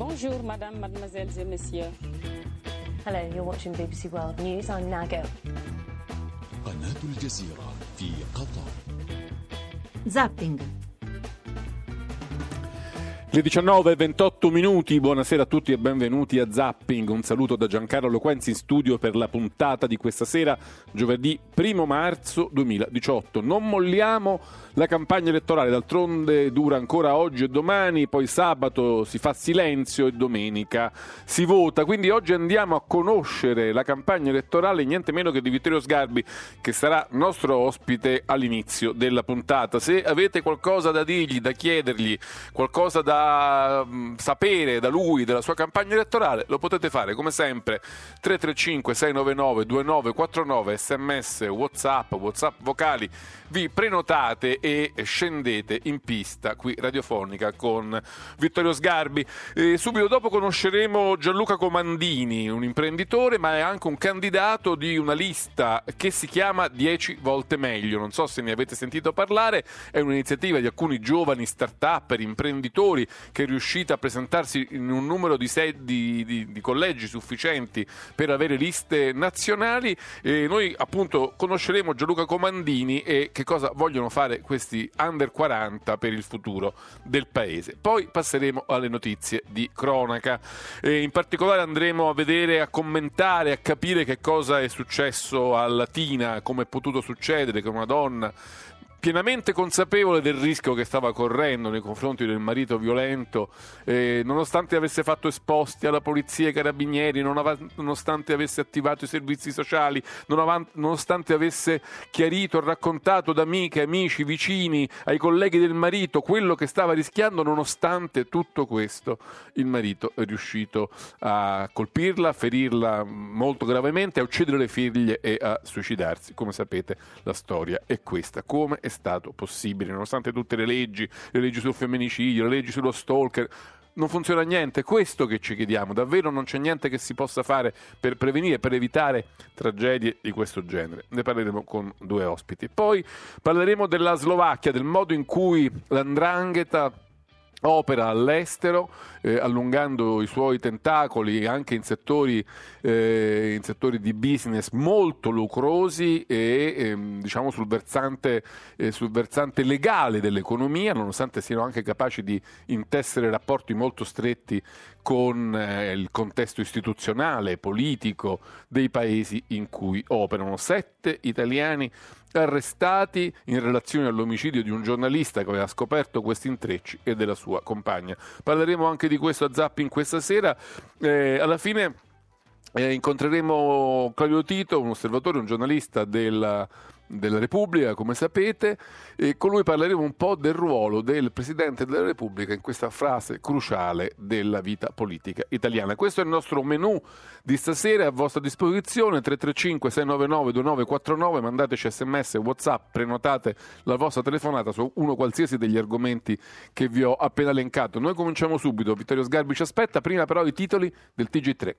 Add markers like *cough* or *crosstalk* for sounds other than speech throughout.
Bonjour, madame, mademoiselles et messieurs. Hello, you're watching BBC World News. I'm Nago. قناة الجزيرة في قطر Zapping. Le 19.28 minuti, buonasera a tutti e benvenuti a Zapping. Un saluto da Giancarlo Loquenzi in studio per la puntata di questa sera, giovedì 1 marzo 2018. Non molliamo la campagna elettorale, d'altronde dura ancora oggi e domani, poi sabato si fa silenzio e domenica si vota. Quindi oggi andiamo a conoscere la campagna elettorale niente meno che di Vittorio Sgarbi, che sarà nostro ospite all'inizio della puntata. Se avete qualcosa da dirgli, da chiedergli, qualcosa da mh, sapere da lui, della sua campagna elettorale, lo potete fare come sempre 335 699 2949 sms, whatsapp, whatsapp vocali, vi prenotate e scendete in pista qui radiofonica con Vittorio Sgarbi. E subito dopo conosceremo Gianluca Comandini, un imprenditore ma è anche un candidato di una lista che si chiama 10 volte meglio. Non so se ne avete sentito parlare, è un'iniziativa di alcuni giovani start-up, imprenditori che è riuscita a presentarsi in un numero di, se- di- di- di collegi sufficienti per avere liste nazionali. E noi appunto conosceremo Gianluca Comandini e che cosa vogliono fare questi under 40 per il futuro del paese. Poi passeremo alle notizie di cronaca. E in particolare andremo a vedere, a commentare, a capire che cosa è successo a Latina, come è potuto succedere che una donna pienamente consapevole del rischio che stava correndo nei confronti del marito violento, eh, nonostante avesse fatto esposti alla polizia e ai carabinieri, ava- nonostante avesse attivato i servizi sociali, avan- nonostante avesse chiarito raccontato ad amiche, amici, vicini, ai colleghi del marito quello che stava rischiando, nonostante tutto questo, il marito è riuscito a colpirla, a ferirla molto gravemente, a uccidere le figlie e a suicidarsi. Come sapete, la storia è questa. Come è stato possibile, nonostante tutte le leggi, le leggi sul femminicidio, le leggi sullo stalker, non funziona niente, questo che ci chiediamo, davvero non c'è niente che si possa fare per prevenire, per evitare tragedie di questo genere. Ne parleremo con due ospiti. Poi parleremo della Slovacchia, del modo in cui l'andrangheta opera all'estero, eh, allungando i suoi tentacoli anche in settori, eh, in settori di business molto lucrosi e ehm, diciamo sul versante, eh, sul versante legale dell'economia, nonostante siano anche capaci di intessere rapporti molto stretti con eh, il contesto istituzionale, politico dei paesi in cui operano. Sette italiani arrestati in relazione all'omicidio di un giornalista che aveva scoperto questi intrecci e della sua compagna. Parleremo anche di questo a Zapping questa sera. Eh, alla fine eh, incontreremo Claudio Tito, un osservatore, un giornalista della, della Repubblica, come sapete, e con lui parleremo un po' del ruolo del Presidente della Repubblica in questa frase cruciale della vita politica italiana. Questo è il nostro menù di stasera a vostra disposizione 335 699 2949 mandateci sms whatsapp prenotate la vostra telefonata su uno qualsiasi degli argomenti che vi ho appena elencato. Noi cominciamo subito. Vittorio Sgarbi ci aspetta. Prima però i titoli del TG3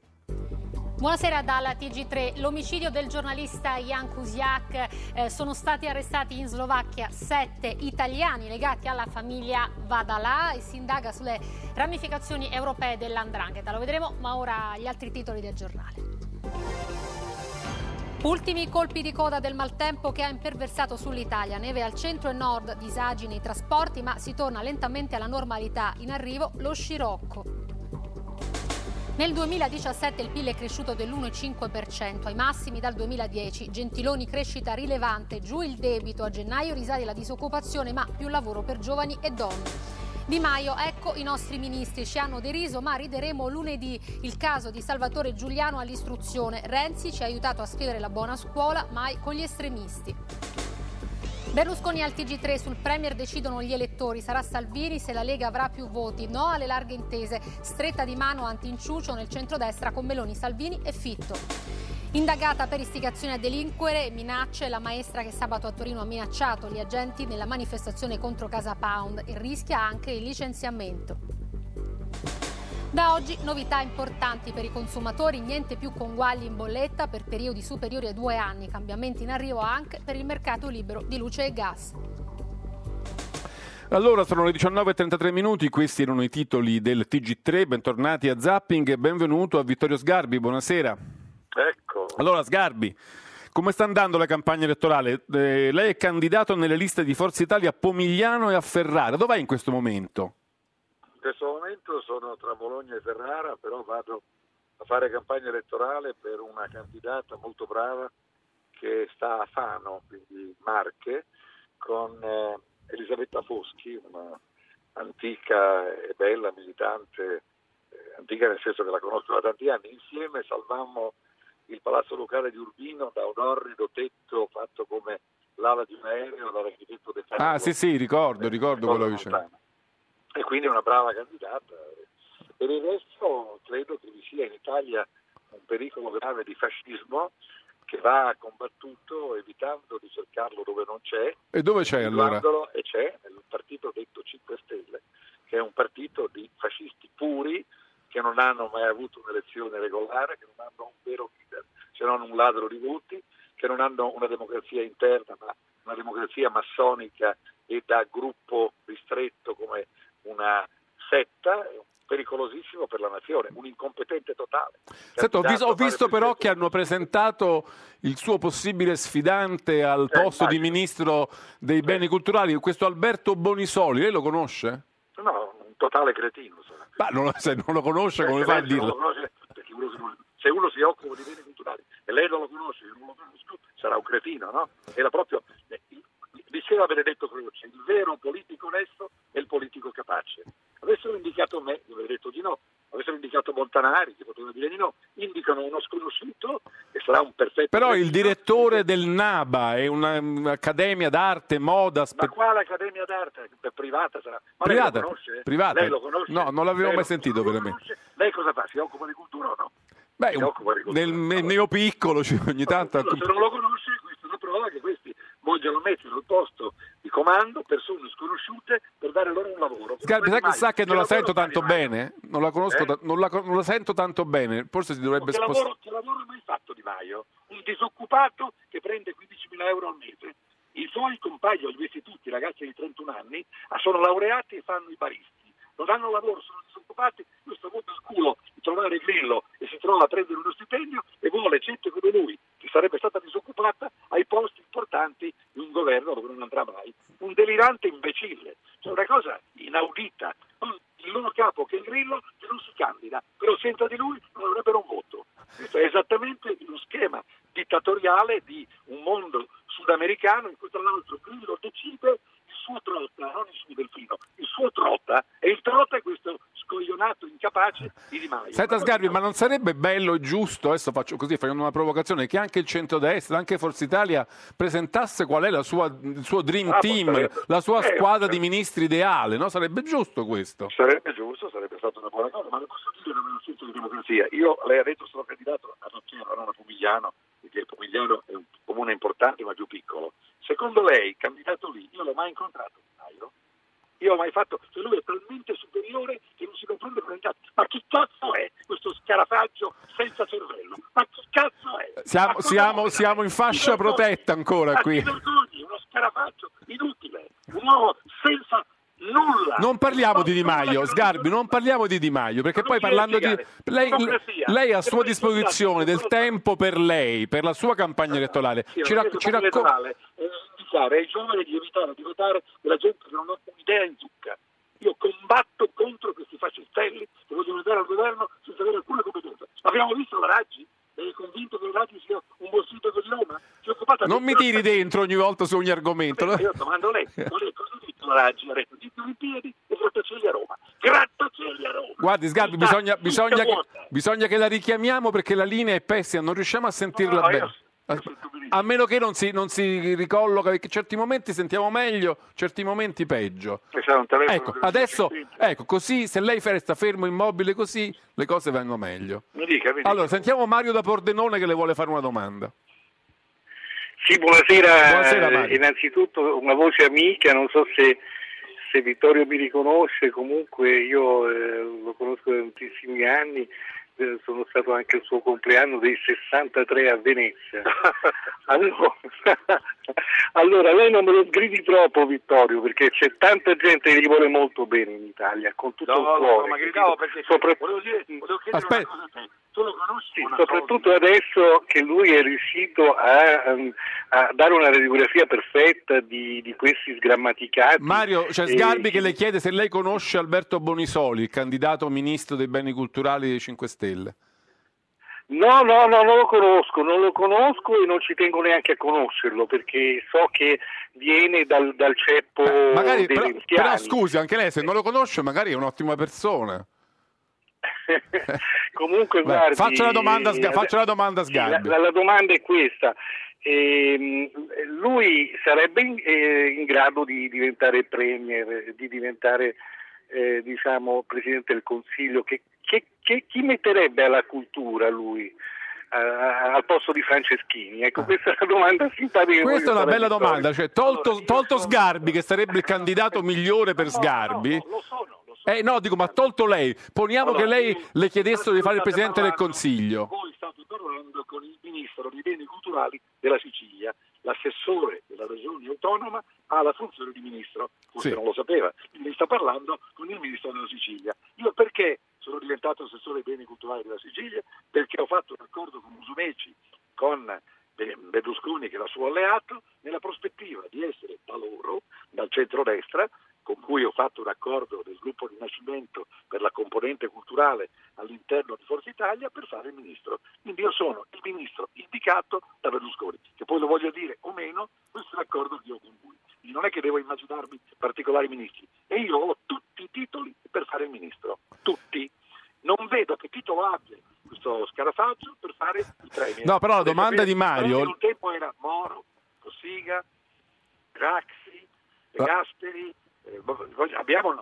Buonasera dalla TG3. L'omicidio del giornalista Jan Kusiak eh, sono stati arrestati in Slovacchia sette italiani legati alla famiglia Vadalà e si indaga sulle ramificazioni europee dell'andrangheta. Lo vedremo, ma ora gli altri titoli del giornale. Ultimi colpi di coda del maltempo che ha imperversato sull'Italia. Neve al centro e nord, disagi nei trasporti, ma si torna lentamente alla normalità. In arrivo lo scirocco. Nel 2017 il PIL è cresciuto dell'1,5% ai massimi dal 2010. Gentiloni crescita rilevante, giù il debito, a gennaio risale la disoccupazione, ma più lavoro per giovani e donne. Di Maio, ecco i nostri ministri, ci hanno deriso ma rideremo lunedì il caso di Salvatore Giuliano all'istruzione. Renzi ci ha aiutato a scrivere la buona scuola, mai con gli estremisti. Berlusconi al TG3 sul Premier decidono gli elettori. Sarà Salvini se la Lega avrà più voti. No alle larghe intese. Stretta di mano anti-inciucio nel centrodestra con Meloni, Salvini e Fitto. Indagata per istigazione a delinquere e minacce la maestra che sabato a Torino ha minacciato gli agenti nella manifestazione contro Casa Pound e rischia anche il licenziamento. Da oggi novità importanti per i consumatori, niente più conguagli in bolletta per periodi superiori a due anni, cambiamenti in arrivo anche per il mercato libero di luce e gas. Allora sono le 19.33 minuti, questi erano i titoli del TG3, bentornati a Zapping e benvenuto a Vittorio Sgarbi, buonasera. Ecco. Allora Sgarbi, come sta andando la campagna elettorale? Eh, lei è candidato nelle liste di Forza Italia a Pomigliano e a Ferrara, dov'è in questo momento? In questo momento sono tra Bologna e Ferrara, però vado a fare campagna elettorale per una candidata molto brava che sta a Fano, quindi Marche, con... Eh, Elisabetta Foschi, una antica e bella militante, eh, antica nel senso che la conosco da tanti anni, insieme salvammo il Palazzo Locale di Urbino da un orrido tetto fatto come l'ala di un aereo dall'architetto De. Ah sì sì, ricordo, ricordo quello che c'è. E quindi una brava candidata. Per il resto credo che vi sia in Italia un pericolo grave di fascismo che va combattuto evitando di cercarlo dove non c'è. E dove c'è allora? E c'è nel partito detto 5 Stelle, che è un partito di fascisti puri che non hanno mai avuto un'elezione regolare, che non hanno un vero leader, se non un ladro di voti, che non hanno una democrazia interna, ma una democrazia massonica e da gruppo ristretto come una setta, pericolosissimo per la nazione, un incompetente totale. Sento, ho visto, ho visto però che hanno presentato il suo possibile sfidante al eh, posto di ministro dei eh. beni culturali, questo Alberto Bonisoli, lei lo conosce? No, un totale cretino. Ma non, se non lo conosce, eh, come fa a dirlo? Conosce, uno, se uno si occupa di beni culturali e lei non lo conosce, io non lo conosco, sarà un cretino, no? Era proprio, diceva Benedetto Croce, il vero politico onesto è il politico capace avessero indicato me, io avrei detto di no, avessero indicato Montanari, che poteva dire di no, indicano uno sconosciuto e sarà un perfetto... Però il direttore del NABA è un'accademia d'arte, moda... Spe... Ma quale accademia d'arte? Privata sarà. Ma privata, lei lo conosce? Privata. Lei lo conosce? No, non l'avevo lei mai sentito veramente. Lei cosa fa? Si occupa di cultura o no? Beh, nel, nel mio piccolo ogni tanto... Se non lo conosce, questa è una prova che questi vogliono mettere al posto di comando persone sconosciute per dare loro un lavoro. Sgarbi, sa, mai, sa che non la sento tanto bene? Non la conosco, eh? non, la, non, la, sento tanto bene, forse si dovrebbe spostare. Che, che lavoro ha mai fatto Di Maio? Un disoccupato che prende 15.000 euro al mese. I suoi compagni, li vesti tutti, ragazzi di 31 anni, sono laureati e fanno i baristi. Non hanno lavoro, sono disoccupati, questo avuto il culo di trovare Grillo e si trova a prendere uno stipendio e vuole gente come lui, che sarebbe stata disoccupata, ai posti importanti di un governo dove non andrà mai. Un delirante imbecille, cioè una cosa inaudita. Il loro capo che è Grillo che non si candida, però senza di lui non avrebbero un voto. Questo è esattamente lo schema dittatoriale di un mondo sudamericano in cui tra l'altro Grillo decide suo trotta, non il suo delfino, il suo trotta, e il trotta è questo scoglionato incapace di Di Maio. Senta Sgarbi, ma non sarebbe bello e giusto, adesso faccio così, facendo una provocazione, che anche il centrodestra, anche Forza Italia presentasse qual è sua, il suo dream ah, team, sarebbe, la sua eh, squadra eh, di ministri ideale, no? Sarebbe giusto questo? Sarebbe giusto, sarebbe stata una buona cosa, ma le posso dire una senso di democrazia. Io, lei ha detto, sono candidato a Nocera, non a Pomigliano, perché Pomigliano è un comune importante ma più piccolo. Secondo lei, candidato lì, io l'ho mai incontrato Maio? Io ho mai fatto, se lui è talmente superiore non si comprende con il Ma chi cazzo è questo scarafaggio senza cervello? Ma chi cazzo è? Siamo, siamo, siamo in fascia protetta ancora qui. Uno scarafaggio inutile, un uomo senza nulla. Non parliamo di Di Maio, Sgarbi, non parliamo di Di Maio, perché poi parlando di... Lei, lei ha a sua disposizione del tempo per lei, per la sua campagna elettorale. Ci, rac- ci racconta... indicare ai giovani di evitare di votare della gente che non ha un'idea in zucca. Io combatto contro questi fascistelli che vogliono andare al governo senza avere alcuna competenza. Abbiamo visto la Raggi? È convinto che Raggi sia un buon sindaco di Roma? Non mi tiri dentro ogni volta su ogni argomento. Beh, io domando lei, *laughs* cosa dicono Raggi? Ha detto dito in piedi e grattacieli a Roma. Grattacieli a Roma! Guardi Sgarbi, bisogna, bisogna, che, bisogna, che, la richiamiamo perché la linea è pessima, non riusciamo a sentirla no, no, bene. A meno che non si, non si, ricolloca, perché certi momenti sentiamo meglio, certi momenti peggio. Ecco, adesso, ecco, così se lei resta fermo immobile così, le cose vanno meglio. Mi dica, mi dica. Allora, sentiamo Mario da Pordenone che le vuole fare una domanda. Sì, buonasera. buonasera innanzitutto una voce amica, non so se, se Vittorio mi riconosce, comunque io eh, lo conosco da tantissimi anni, eh, sono stato anche il suo compleanno dei 63 a Venezia. *laughs* allora, *laughs* allora, lei non me lo sgridi troppo Vittorio perché c'è tanta gente che gli vuole molto bene in Italia, con tutto no, il cuore. No, ma gridavo perché Sopra... volevo, dire, volevo chiedere Aspetta. una cosa a te. Tu lo conosci? Soprattutto cosa? adesso che lui è riuscito a, um, a dare una radiografia perfetta di, di questi sgrammaticati. Mario, c'è Eh, Sgarbi che le chiede se lei conosce Alberto Bonisoli, il candidato ministro dei beni culturali dei 5 Stelle. No, no, no, non lo conosco, non lo conosco e non ci tengo neanche a conoscerlo perché so che viene dal, dal ceppo Eh, Magari, dei però, però scusi, anche lei se non lo conosce magari è un'ottima persona. *laughs* Comunque, Beh, guardi, faccia la domanda Sga- eh, faccia la domanda sì, la, Sgarbi. la- la domanda è questa. Ehm, lui sarebbe in, eh, in grado di diventare premier, di diventare eh, diciamo presidente del Consiglio. Che, che- che- chi metterebbe alla cultura lui? al posto di Franceschini? Ecco, questa è una domanda simpatica. Questa è una bella domanda, cioè tolto, tolto Sgarbi che sarebbe il candidato migliore per No, Sgarbi. no, no, lo sono. Eh no, dico, ma tolto lei, poniamo Allora, che lei le chiedessero di fare il Presidente del Consiglio. Voi state parlando con il ministro dei beni culturali della Sicilia, l'assessore della regione autonoma ha la funzione di ministro, forse Sì. non lo sapeva, quindi sta parlando con il ministro della Sicilia. Io perché sono diventato assessore dei beni culturali della Sicilia? Perché ho fatto un accordo con Musumeci, con Be- Berlusconi che era suo alleato, nella prospettiva di essere da loro, dal centrodestra, con cui ho fatto un accordo del gruppo Rinascimento per la componente culturale all'interno di Forza Italia per fare il ministro. Quindi io sono il ministro indicato da Berlusconi, che poi lo voglio dire o meno, questo è l'accordo che ho con lui. Quindi non è che devo immaginarmi particolari ministri. E io ho tutti i titoli per fare il ministro, tutti. Non vedo che titolo abbia questo scarafaggio per fare il premier. No, però la domanda di Mario- Un tempo era Moro, Cossiga, Craxi, La- Gasperi. Eh,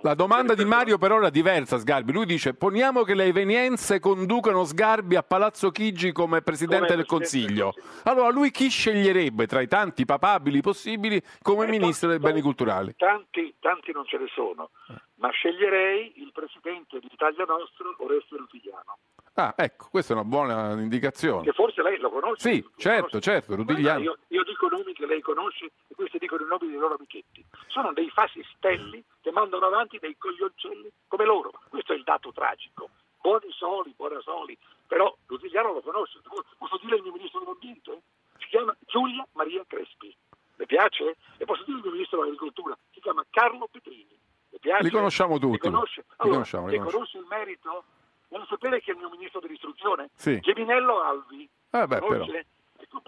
La domanda di Mario però era diversa, Sgarbi. Lui dice, poniamo che le evenienze conducano Sgarbi a Palazzo Chigi come Presidente Come del Presidente Consiglio. Consiglio. Allora lui chi sceglierebbe tra i tanti papabili possibili come Eh, Ministro dei tanti- Beni Culturali? Tanti, tanti non ce ne sono, ma sceglierei il Presidente di Italia Nostro, Oreste Rutigliano, Ah, ecco, questa è una buona indicazione. che forse lei lo conosce. Sì, lo certo, conosce. certo, Rutigliano. Guarda, Io, io dico nomi che lei conosce e questi dicono i nomi dei loro amichetti. Sono dei fasistelli che mandano avanti dei coglioncelli come loro. Questo è il dato tragico. Buoni soli, buona soli, però Rutigliano lo conosce. Posso dire il mio ministro dell'ambiente? Si chiama Giulia Maria Crespi. Le piace? E posso dire il mio ministro dell'agricoltura? Si chiama Carlo Petrini. Le piace? Li conosciamo tutti. Li conosce? Li Allora, conosciamo, li conosciamo. conosce il merito? Vuole sapere che il mio ministro dell'istruzione? Sì. Geminello Alvi. Eh beh, Conosce? Ecco,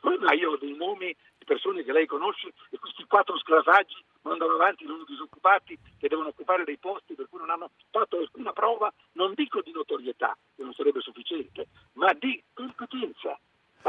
poi ma io ho dei nomi di persone che lei conosce e questi quattro sclavaggi mandano avanti i loro disoccupati che devono occupare dei posti per cui non hanno fatto alcuna prova, non dico di notorietà, che non sarebbe sufficiente, ma di competenza.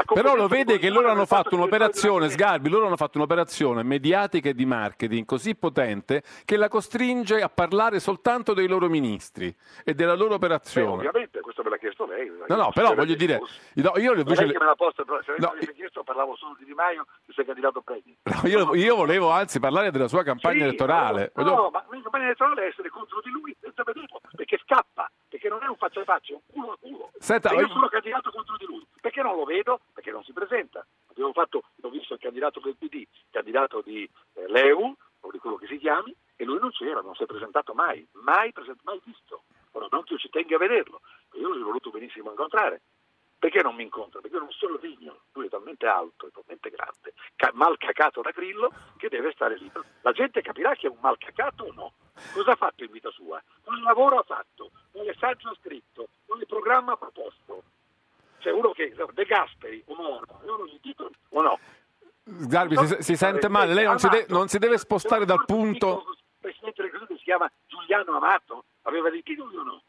Però lo vede che loro hanno fatto un'operazione, le Sgarbi, loro hanno fatto un'operazione mediatica e di marketing così potente che la costringe a parlare soltanto dei loro ministri e della loro Beh, operazione. ovviamente, questo me l'ha chiesto lei. No, no, però voglio dire, no, io Non invece è che me l'ha posta, però se No, l'avesse chiesto parlavo solo di Di Maio che è candidato a premio. *laughs* no, io, io volevo anzi parlare della sua campagna Sì, elettorale. No, no, ma la campagna elettorale è essere contro di lui senza vederlo, perché scappa, perché non è un faccia a faccia, è un culo a culo. Senta, e io sono candidato contro di lui, perché non lo vedo? Perché non si presenta. Abbiamo fatto, ho visto il candidato del PD, il candidato di eh, Leu, o di quello che si chiami, e lui non c'era, non si è presentato mai, mai, present- mai visto. Ora non che io ci tenga a vederlo, io l'avrei voluto benissimo incontrare. Perché non mi incontra? Perché non sono vigno, lui è talmente alto, è talmente grande, ca- mal cacato da grillo, che deve stare lì. La gente capirà che è un mal cacato o no. Cosa ha fatto in vita sua? Quale lavoro ha fatto? Quale saggio ha scritto? Quale programma ha proposto? C'è uno che, De Gasperi o Moro, loro gli titoli o no? Sgarbi si, si sente male, lei non si, de- non si deve spostare dal punto... Il Presidente del Consiglio si chiama Giuliano Amato, aveva dei titoli o no?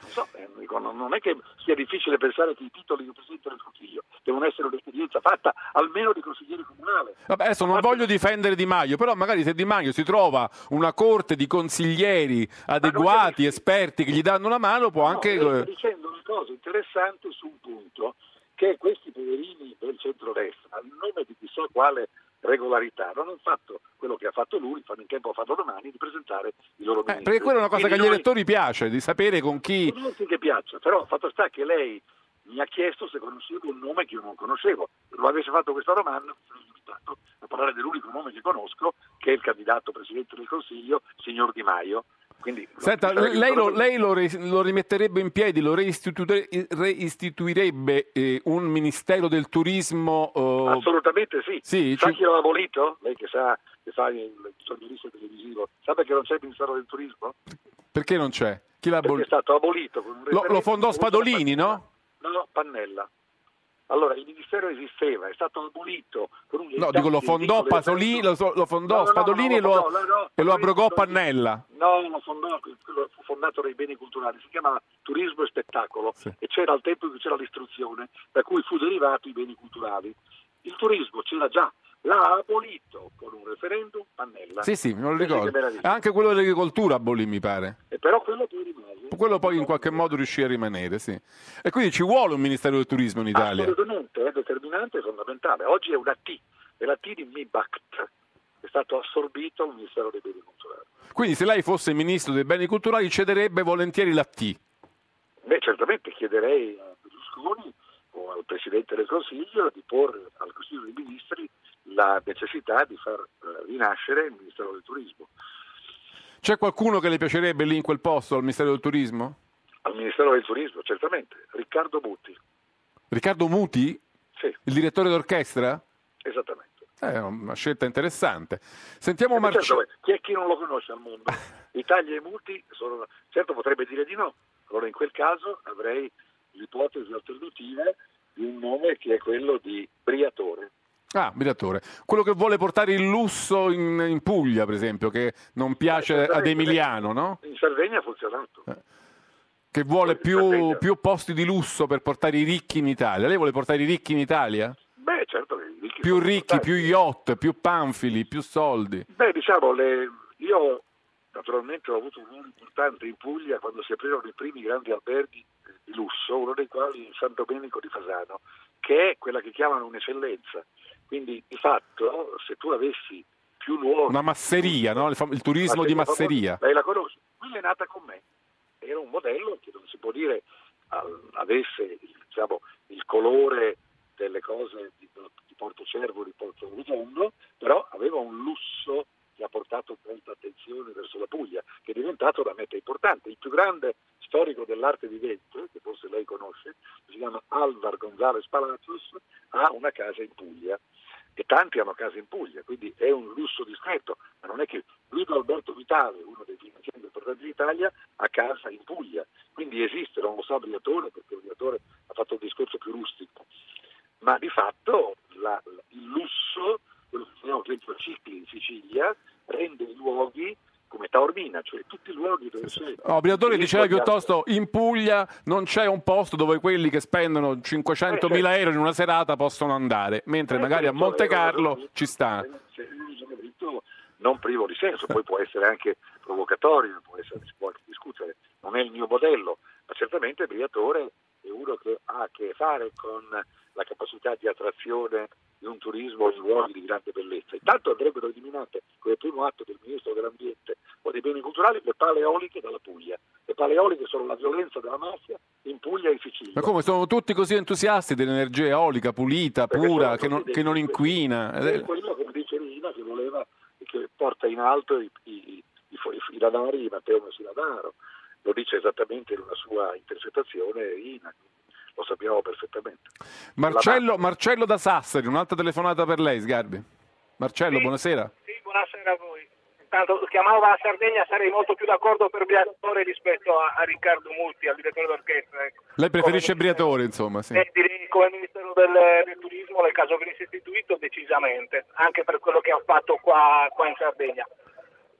Non so, eh, dico, non è che sia difficile pensare che i titoli del Presidente del Consiglio devono essere un'esperienza fatta almeno di consigliere comunale. Vabbè, adesso non voglio difendere Di Maio, però magari se Di Maio si trova una corte di consiglieri adeguati, esperti che gli danno una mano, può anche... No, eh, sta dicendo una cosa interessante su un punto, che questi poverini del centrodestra, al nome di chissà quale regolarità, non hanno fatto quello che ha fatto lui, fanno in tempo a farlo domani, di presentare i loro Eh, ministri. perché quella è una cosa che Quindi agli noi- elettori piace, di sapere con chi... non sì che piaccia, però fatto sta che lei mi ha chiesto se conoscevo un nome che io non conoscevo. Se non avesse fatto questa domanda, sarei limitato a parlare dell'unico nome che conosco, che è il candidato Presidente del Consiglio, signor Di Maio. Quindi, Senta, lei, lo, lei lo re- lo rimetterebbe in piedi, lo reistituirebbe eh, un Ministero del Turismo? eh, Assolutamente sì. Sì, sa ci- chi l'ha abolito? Lei che sa che fa il giornalista televisivo, sa perché non c'è il Ministero del Turismo? perché non c'è? Chi l'ha Perché è abolito? stato abolito Lo, lo fondò Spadolini, no? No, no, Pannella. Allora, il Ministero esisteva, è stato abolito No, dico lo fondò Pasolini, lo, lo fondò No, no, Spadolini no, e lo, e lo abrogò Pannella. No, lo fondò, fu fondato dai beni culturali, si chiama Turismo e Spettacolo Sì. e c'era al tempo in cui c'era l'istruzione, da cui fu derivato i beni culturali. Il turismo c'era già, l'ha abolito con un referendum Pannella. Sì, sì, me lo ricordo. Anche quello dell'agricoltura abolì, mi pare. E però quello poi rimase. Quello poi in qualche modo riuscì a rimanere, sì. E quindi ci vuole un Ministero del Turismo in Italia. Assolutamente, è determinante e fondamentale. Oggi è una T, è la T di MIBACT, è stato assorbito al Ministero dei Beni Culturali. Quindi se lei fosse Ministro dei Beni Culturali cederebbe volentieri la T. Beh, certamente chiederei a Berlusconi o al Presidente del Consiglio di porre al Consiglio dei Ministri la necessità di far eh, rinascere il Ministero del Turismo. C'è qualcuno che le piacerebbe lì in quel posto al Ministero del Turismo? Al Ministero del Turismo, certamente, Riccardo Butti. Riccardo Muti? Sì, Il direttore d'orchestra? esattamente. È una scelta interessante. Sentiamo Eh, certo, Marcello. beh, chi è chi non lo conosce al mondo? *laughs* Italia e Muti sono... Certo potrebbe dire di no, allora in quel caso avrei l'ipotesi alternativa di un nome che è quello di Briatore. Ah, direttore. Quello che vuole portare il lusso in, in Puglia, per esempio, che non piace ad Emiliano, no? In Sardegna ha funzionato. Che vuole più, più posti di lusso per portare i ricchi in Italia. Lei vuole portare i ricchi in Italia? Beh, certo che i ricchi Più ricchi, più yacht, più panfili, più soldi. Beh, diciamo, le- io naturalmente ho avuto un ruolo importante in Puglia quando si aprirono i primi grandi alberghi di lusso, uno dei quali il San Domenico di Fasano, che è quella che chiamano un'eccellenza. Quindi, di fatto, se tu avessi più luoghi... Una masseria, no? Il, fam- il turismo di masseria. Lei la conosce? Quella è nata con me. Era un modello che non si può dire avesse diciamo, il colore delle cose di, di Porto Cervo, di Porto Rotondo, però aveva un lusso che ha portato molta attenzione verso la Puglia, che è diventato una meta importante. Il più grande storico dell'arte vivente, che forse lei conosce, si chiama Alvar González Palacios, ha una casa in Puglia e tanti hanno case in Puglia, quindi è un lusso discreto, ma non è che Guido Alberto Vitale, uno dei finanzieri più importanti d'Italia, ha casa in Puglia, quindi esiste, non lo sa Briatore, perché Briatore ha fatto un discorso più rustico, ma di fatto la- il lusso, quello che chiamiamo per esempio cicli in Sicilia, rende i luoghi come Taormina, cioè tutti i luoghi dove c'è... No, Briatore diceva piuttosto in Puglia non c'è un posto dove quelli che spendono 500.000 euro in una serata possono andare, mentre Eh, magari a Monte Carlo ci sta. non privo di senso, poi può essere anche provocatorio, può essere, si può anche discutere, non è il mio modello, ma certamente Briatore è uno che ha a che fare con la capacità di attrazione di un turismo in luoghi di grande bellezza. Intanto andrebbero eliminate come primo atto del Ministro dell'Ambiente o dei beni culturali le pale eoliche dalla Puglia. Le pale eoliche sono la violenza della mafia in Puglia e in Sicilia. Ma come sono tutti così entusiasti dell'energia eolica pulita, Perché pura, che non, che non inquina? È quello che dice Rina che voleva e che porta in alto i, i, i, i danari di Matteo Messinadaro. Lo dice esattamente in una sua intercettazione Rina, lo sappiamo perfettamente. Marcello, Marcello da Sassari, un'altra telefonata per lei, Sgarbi. Marcello, Sì. buonasera. Sì, buonasera a voi. Intanto chiamavo la Sardegna, sarei molto più d'accordo per Briatore rispetto a, a Riccardo Multi, al direttore d'orchestra. Ecco. Lei preferisce Come- Briatore, insomma, sì. Eh, direi come Ministero del, del Turismo, nel caso venisse istituito, decisamente, anche per quello che ha fatto qua, qua in Sardegna.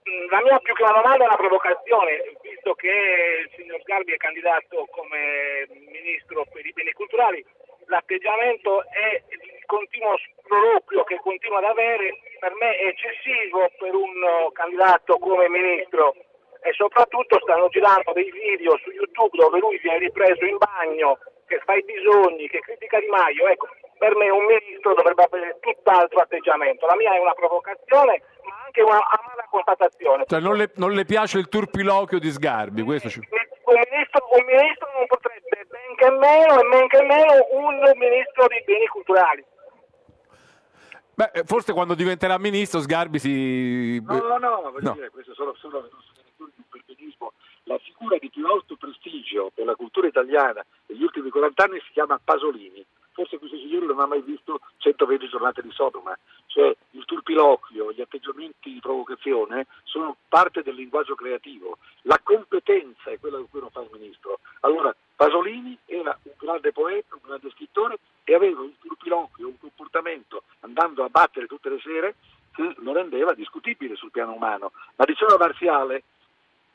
Mm, La mia più che una domanda è una provocazione, visto che il signor Sgarbi è candidato come ministro per i beni culturali, l'atteggiamento è il continuo sproloquio che continua ad avere, per me è eccessivo per un uh, candidato come ministro e soprattutto stanno girando dei video su YouTube dove lui viene ripreso in bagno, che fa i bisogni, che critica Di Maio. Ecco, per me un ministro dovrebbe avere tutt'altro atteggiamento. La mia è una provocazione, ma anche una amara constatazione. Cioè non le, non le piace il turpiloquio di Sgarbi, questo ci... Un ministro, un ministro non potrebbe, men che meno e men che meno un ministro dei beni culturali. Beh, eh, forse quando diventerà ministro Sgarbi si... No, no, voglio No. dire, questo è solo, di un perbenismo. La figura di più alto prestigio per la cultura italiana negli ultimi 40 anni si chiama Pasolini. Forse questo signore non ha mai visto 120 giornate di Sodoma. Cioè il turpiloquio, gli atteggiamenti di provocazione sono parte del linguaggio creativo. La competenza è quella con cui non fa il ministro. Allora, Pasolini era un grande poeta, un grande scrittore e aveva un turpiloquio, un comportamento andando a battere tutte le sere che lo rendeva discutibile sul piano umano. Ma diceva Marziale,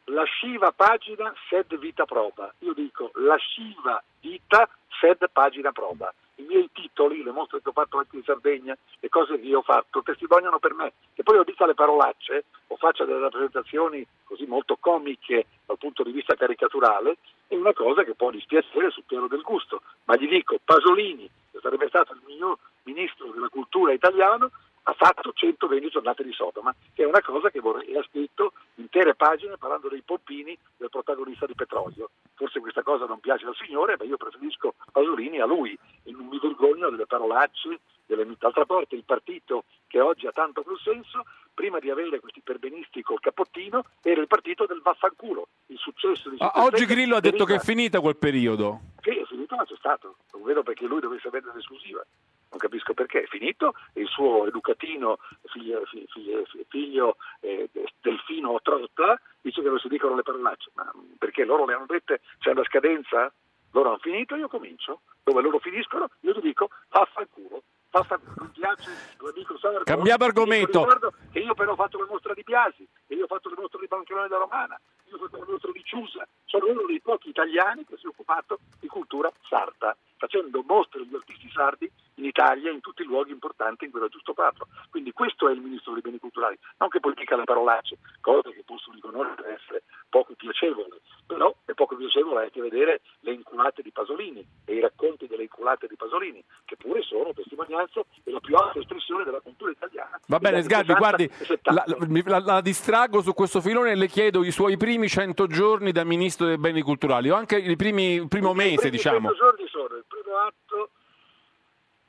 lasciva pagina sed vita proba. Io dico lasciva vita sed pagina proba. I miei titoli, le mostre che ho fatto anche in Sardegna, le cose che io ho fatto, testimoniano per me. Che poi io dica le parolacce o faccia delle rappresentazioni così molto comiche dal punto di vista caricaturale, è una cosa che può dispiacere sul piano del gusto. Ma gli dico, Pasolini, che sarebbe stato il miglior ministro della cultura italiano, ha fatto 120 giornate di Sodoma, che è una cosa che vorrei, ha scritto intere pagine parlando dei pompini del protagonista di Petrolio. Forse questa cosa non piace al signore, ma io preferisco Pasolini a lui e non mi vergogno delle parolacce. Delle... D'altra parte il partito che oggi ha tanto più senso, prima di avere questi perbenisti col cappottino, era il partito del vaffanculo. Il successo di Ah, 5 Oggi Grillo ha detto che è finita quel periodo. Sì, è finito, ma c'è stato. Non vedo perché lui dovesse avere l'esclusiva. Non capisco perché. È finito il suo educatino, figlio, fi- figlio, fi- figlio, eh, Delfino Trotta, dice che non si dicono le parolacce. Ma perché loro le hanno dette? C'è una scadenza? Loro hanno finito, io comincio. Dove loro finiscono, io ti dico vaffanculo. Non piace l'amico Sardo? Cambiamo argomento. Ricordo che io però ho fatto la mostra di Biasi, e io ho fatto la mostra di Bancherone da Romana, io ho fatto la mostra di Ciusa. Sono uno dei pochi italiani che si è occupato di cultura sarda, facendo mostre degli artisti sardi in Italia, in tutti i luoghi importanti in cui era giusto farlo. Quindi questo è il ministro dei beni culturali, non che poi dica le parolacce, cose che posso riconoscere essere poco piacevoli, però è poco piacevole anche vedere le inculate di Pasolini e i racconti delle inculate di Pasolini, che pure sono testimonianza della più alta espressione della cultura italiana. Va bene, Sgarbi, 60 guardi, 70. la, la- la- distraggo su questo filone e le chiedo i suoi primi 100 giorni da ministro dei beni culturali, o anche i primi, il primo I mese, primi diciamo. 100 giorni sono il primo atto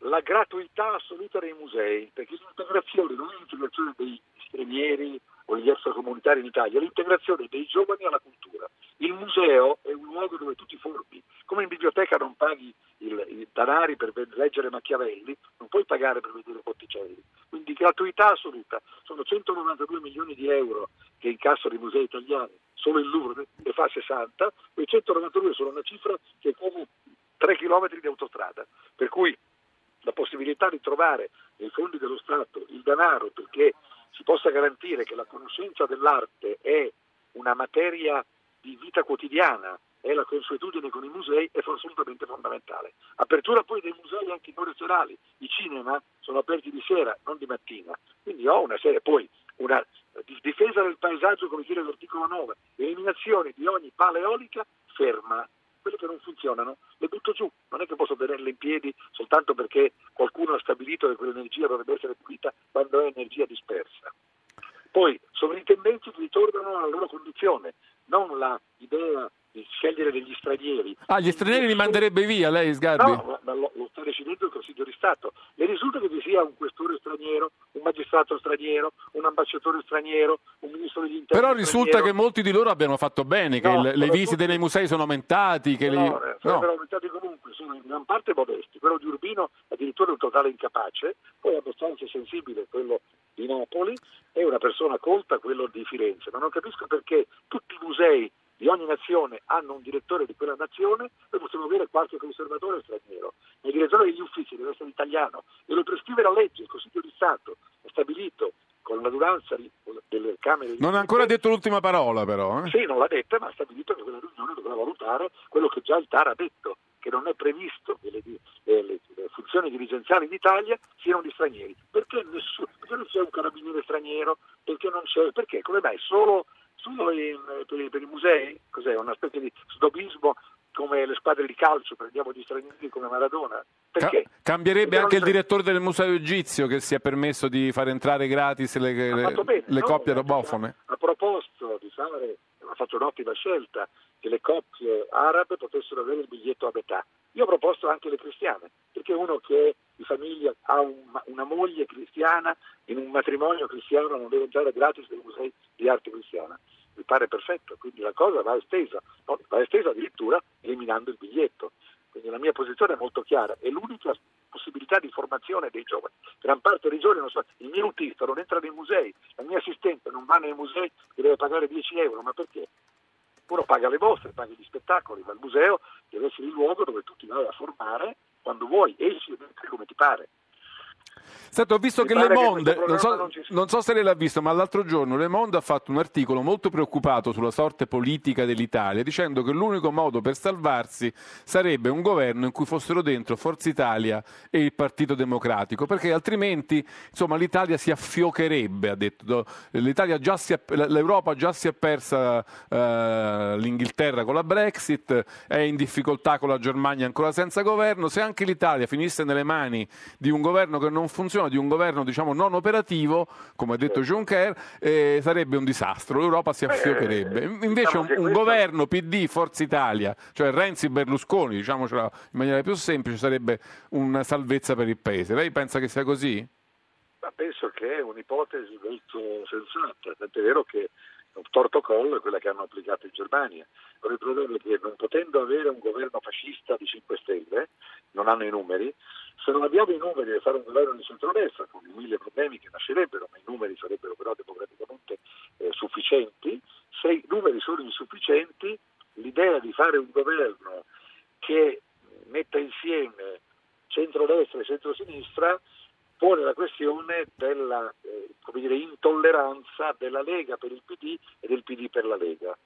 la gratuità assoluta dei musei, perché l'integrazione non è l'integrazione dei stranieri o degli extracomunitari in Italia, è l'integrazione dei giovani alla cultura. Il museo è un luogo dove tu ti formi, come in biblioteca non paghi il- i danari per leggere Machiavelli, non puoi pagare per vedere Botticelli. Quindi gratuità assoluta. Sono 192 milioni di euro che incassano i musei italiani, solo il Louvre ne fa 60, quei 192 sono una cifra che è come 3 chilometri di autostrada. Per cui la possibilità di trovare nei fondi dello Stato il denaro perché si possa garantire che la conoscenza dell'arte è una materia di vita quotidiana, è la consuetudine con i musei, è assolutamente fondamentale. Apertura poi dei musei anche non nazionali, i cinema sono aperti di sera, non di mattina, quindi ho una serie, poi una di- difesa del paesaggio come chiede l'articolo 9, eliminazione di ogni pala eolica ferma, quelle che non funzionano le butto giù, non è che posso tenerle in piedi soltanto perché qualcuno ha stabilito che quell'energia dovrebbe essere pulita quando è energia dispersa. Poi sovrintendenze che ritornano alla loro condizione, non l'idea di scegliere degli stranieri. Ah, gli stranieri li manderebbe via lei, Sgarbi? No, ma lo, lo sta decidendo il Consiglio di Stato. Le risulta che ci sia un questore straniero, un magistrato straniero, un ambasciatore straniero, un ministro degli interni Però risulta straniero. che molti di loro abbiano fatto bene, che No, le sono visite nei musei sono aumentati, che li- No, eh, no. sarebbero aumentati comunque, sono in gran parte modesti. Quello di Urbino addirittura è un totale incapace, poi abbastanza sensibile quello di Napoli, è una persona colta quello di Firenze, ma non capisco perché tutti i musei di ogni nazione hanno un direttore di quella nazione, noi possiamo avere qualche conservatore straniero, ma il direttore degli uffici deve essere italiano e lo prescrive la legge, il Consiglio di Stato ha stabilito con l'adunanza di- delle Camere Non ha ancora detto l'ultima parola, però. eh? sì, non l'ha detta, ma ha stabilito che quella riunione dovrà valutare quello che già il TAR ha detto, che non è previsto che le, le- le- le funzioni dirigenziali in Italia siano di stranieri. Perché, nessuno, perché non c'è un carabiniere straniero? Perché non c'è? Perché? Come mai? Solo, solo in- per, i- per i musei? Cos'è? Una specie di snobismo come le squadre di calcio, prendiamo gli stranieri come Maradona? Perché? Ca- Cambierebbe anche il direttore del museo egizio che si è permesso di far entrare gratis le, Ha le- bene, le no? coppie Ha- robofone. Ha proposto di fare, ha fatto un'ottima scelta, che le coppie arabe potessero avere il biglietto a metà. Io ho proposto anche le cristiane, perché uno che di famiglia ha un- una moglie cristiana in un matrimonio cristiano non deve entrare gratis nei musei di arte cristiana. Mi pare perfetto, quindi la cosa va estesa, no, va estesa addirittura eliminando il biglietto. Quindi la mia posizione è molto chiara, è l'unica possibilità di formazione dei giovani. Gran parte dei giovani non so, il mio autista non entra nei musei, la mia assistente non va nei musei deve pagare 10 euro, ma perché? Uno paga le mostre, paga gli spettacoli, ma il museo deve essere il luogo dove tu ti vai a formare quando vuoi, esci come ti pare. Senti, ho visto Mi che Le che Monde, questo non so, non so se lei l'ha visto, ma l'altro giorno Le Monde ha fatto un articolo molto preoccupato sulla sorte politica dell'Italia, dicendo che l'unico modo per salvarsi sarebbe un governo in cui fossero dentro Forza Italia e il Partito Democratico, perché altrimenti insomma, l'Italia si affiocherebbe, ha detto. L'Italia già si è- L'Europa già si è persa eh, l'Inghilterra con la Brexit, è in difficoltà con la Germania ancora senza governo, se anche l'Italia finisse nelle mani di un governo che non funziona, di un governo diciamo non operativo, come ha detto Juncker, eh, sarebbe un disastro, l'Europa si affiocherebbe. Invece diciamo un, che un questo- governo PD, Forza Italia, cioè Renzi-Berlusconi, diciamocela in maniera più semplice, sarebbe una salvezza per il Paese. Lei pensa che sia così? Ma penso che è un'ipotesi molto sensata, tant'è vero che torto collo è quella che hanno applicato in Germania. Però il problema è che non potendo avere un governo fascista di 5 Stelle, non hanno i numeri, se non abbiamo i numeri di fare un governo di centrodestra, con i mille problemi che nascerebbero, ma i numeri sarebbero però democraticamente eh, sufficienti, se i numeri sono insufficienti, l'idea di fare un governo che metta insieme centrodestra e centrosinistra pone la questione della come dire, intolleranza della Lega per il PD e del PD per la Lega.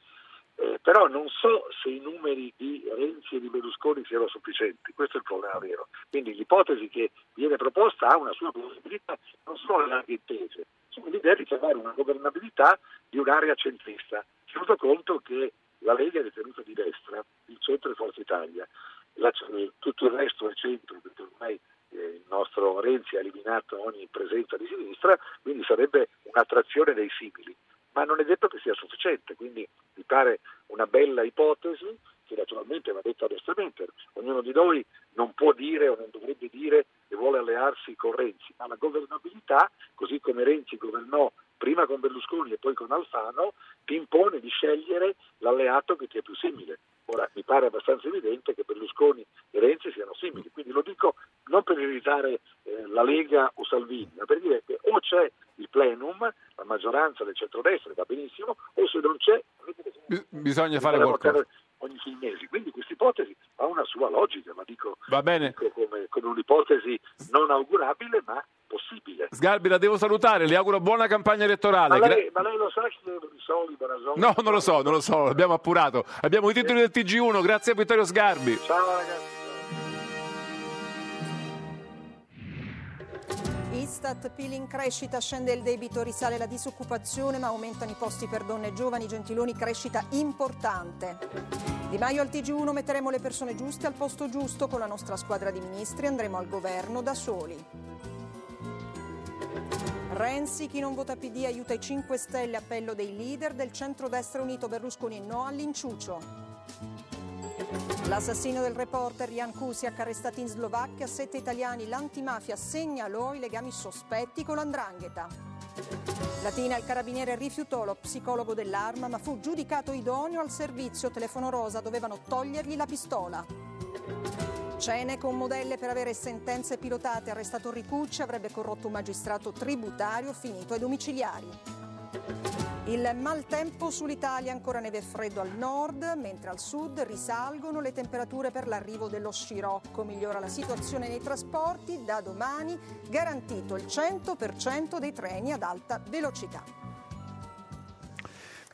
Eh, però non so se i numeri di Renzi e di Berlusconi siano sufficienti, questo è il problema vero. Quindi l'ipotesi che viene proposta ha una sua possibilità, non sono le larghe intese, sono l'idea di trovare una governabilità di un'area centrista, tenuto conto che la Lega è ritenuta di destra, il centro è Forza Italia, la- tutto il resto è centro, perché ormai il nostro Renzi ha eliminato ogni presenza di sinistra, quindi sarebbe un'attrazione dei simili, ma non è detto che sia sufficiente, quindi mi pare una bella ipotesi che naturalmente va detta onestamente, ognuno di noi non può dire o non dovrebbe dire che vuole allearsi con Renzi, ma la governabilità, così come Renzi governò prima con Berlusconi e poi con Alfano, ti impone di scegliere l'alleato che ti è più simile. Ora mi pare abbastanza evidente che Berlusconi e Renzi siano simili, quindi lo dico non per irritare eh, la Lega o Salvini, ma per dire che o c'è il plenum, la maggioranza del centrodestra va benissimo, o se non c'è Bis- Bisogna fare qualcosa. ogni sei mesi. Quindi questa ipotesi ha una sua logica, ma dico, Va bene. dico come, come un'ipotesi non augurabile ma possibile. Sgarbi, la devo salutare, le auguro buona campagna elettorale. Ma lei, ma lei lo sa che di solito Barazoli- No, non lo so, non lo so, l'abbiamo appurato. Abbiamo i titoli del TG1, grazie a Vittorio Sgarbi. Ciao ragazzi. Istat, PIL in crescita, scende il debito, risale la disoccupazione, ma aumentano i posti per donne e giovani, Gentiloni crescita importante. Di Maio al TG1 metteremo le persone giuste al posto giusto, con la nostra squadra di ministri andremo al governo da soli. Renzi, chi non vota PD aiuta i 5 Stelle, appello dei leader del centrodestra unito Berlusconi no all'inciucio. L'assassino del reporter Jan Kusiak arrestato in Slovacchia, sette italiani, l'antimafia segnalò i legami sospetti con l'andrangheta. Latina il carabiniere rifiutò lo psicologo dell'arma ma fu giudicato idoneo al servizio telefono rosa, dovevano togliergli la pistola. Cene con modelle per avere sentenze pilotate, arrestato Ricucci, avrebbe corrotto un magistrato tributario finito ai domiciliari. Il maltempo sull'Italia, ancora neve e freddo al nord, mentre al sud risalgono le temperature per l'arrivo dello scirocco. Migliora la situazione nei trasporti, da domani garantito il 100% dei treni ad alta velocità.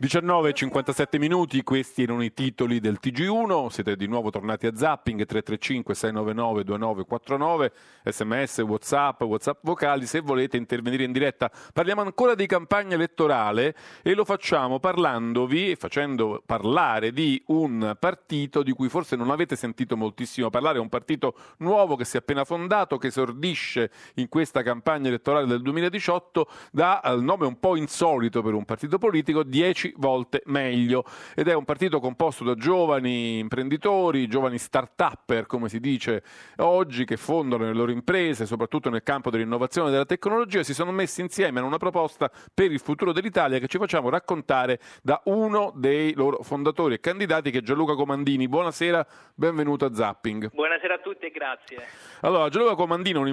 19.57 minuti, questi erano i titoli del TG1, siete di nuovo tornati a Zapping 335 699 2949, sms, whatsapp, whatsapp vocali, se volete intervenire in diretta. Parliamo ancora di campagna elettorale e lo facciamo parlandovi e facendo parlare di un partito di cui forse non avete sentito moltissimo parlare, un partito nuovo che si è appena fondato, che esordisce in questa campagna elettorale del 2018, dà il nome un po' insolito per un partito politico, 10 volte meglio ed è un partito composto da giovani imprenditori, giovani start-upper come si dice oggi che fondano le loro imprese soprattutto nel campo dell'innovazione e della tecnologia si sono messi insieme in una proposta per il futuro dell'Italia che ci facciamo raccontare da uno dei loro fondatori e candidati che è Gianluca Comandini. Buonasera, benvenuto a Zapping. Buonasera a tutti e grazie. Allora, Gianluca Comandino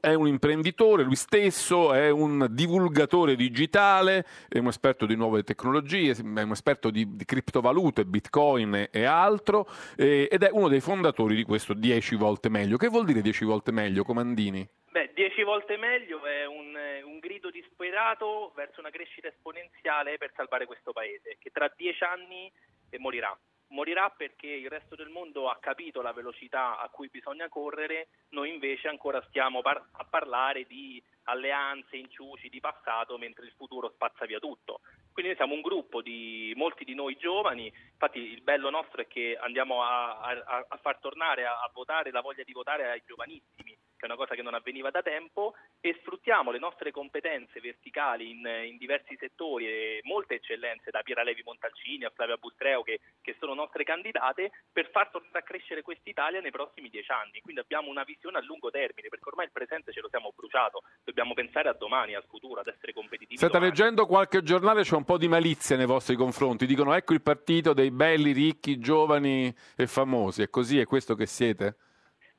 è un imprenditore, lui stesso è un divulgatore digitale, è un esperto di nuove tecnologie, è un esperto di, di criptovalute, bitcoin e altro, eh, ed è uno dei fondatori di questo 10 volte meglio. Che vuol dire 10 volte meglio, Comandini? Beh, 10 volte meglio è un, un grido disperato verso una crescita esponenziale per salvare questo paese, che tra 10 anni morirà morirà perché il resto del mondo ha capito la velocità a cui bisogna correre, noi invece ancora stiamo par- a parlare di alleanze, inciuci di passato mentre il futuro spazza via tutto. Quindi noi siamo un gruppo di molti di noi giovani, infatti il bello nostro è che andiamo a, a, a far tornare a, a votare la voglia di votare ai giovanissimi che è una cosa che non avveniva da tempo, e sfruttiamo le nostre competenze verticali in, in diversi settori e molte eccellenze, da Piera Levi Montalcini a Flavia Bustreo, che, che sono nostre candidate, per far tornare a crescere quest'Italia nei prossimi dieci anni. Quindi abbiamo una visione a lungo termine, perché ormai il presente ce lo siamo bruciato, dobbiamo pensare a domani, al futuro, ad essere competitivi. State domani. leggendo qualche giornale, c'è un po' di malizia nei vostri confronti, dicono ecco il partito dei belli, ricchi, giovani e famosi, è così, è questo che siete?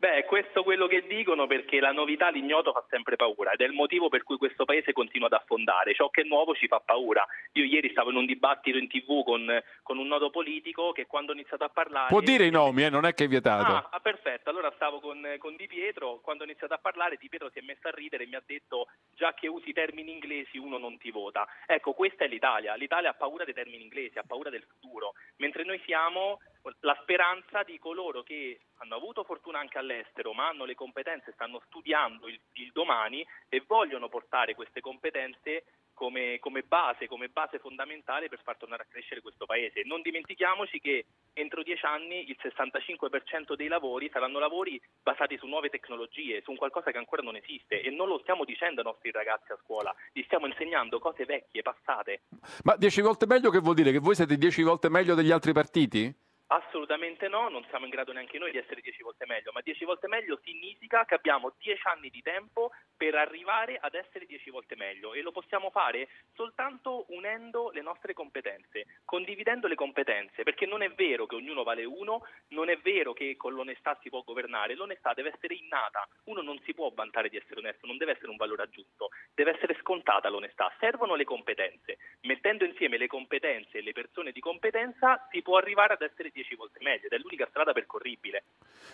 Beh, è questo quello che dicono perché la novità, l'ignoto fa sempre paura ed è il motivo per cui questo paese continua ad affondare. Ciò che è nuovo ci fa paura. Io ieri stavo in un dibattito in tv con, con un noto politico che quando ho iniziato a parlare... Può dire i nomi, eh? non è che è vietato. Ah, ah, perfetto. Allora stavo con, con Di Pietro, quando ho iniziato a parlare Di Pietro si è messo a ridere e mi ha detto già che usi termini inglesi uno non ti vota. Ecco, questa è l'Italia. L'Italia ha paura dei termini inglesi, ha paura del futuro, mentre noi siamo la speranza di coloro che hanno avuto fortuna anche all'estero, ma hanno le competenze, stanno studiando il, il domani e vogliono portare queste competenze come, come, base, come base fondamentale per far tornare a crescere questo paese. Non dimentichiamoci che entro dieci anni il 65% dei lavori saranno lavori basati su nuove tecnologie, su un qualcosa che ancora non esiste e non lo stiamo dicendo ai nostri ragazzi a scuola, gli stiamo insegnando cose vecchie, passate. Ma dieci volte meglio che vuol dire? Che voi siete dieci volte meglio degli altri partiti? Assolutamente no, non siamo in grado neanche noi di essere dieci volte meglio, ma dieci volte meglio significa che abbiamo dieci anni di tempo per arrivare ad essere dieci volte meglio e lo possiamo fare soltanto unendo le nostre competenze, condividendo le competenze, perché non è vero che ognuno vale uno, non è vero che con l'onestà si può governare, l'onestà deve essere innata, uno non si può vantare di essere onesto, non deve essere un valore aggiunto, deve essere scontata l'onestà, servono le competenze, mettendo insieme le competenze e le persone di competenza si può arrivare ad essere dieci dieci volte meglio ed è l'unica strada percorribile.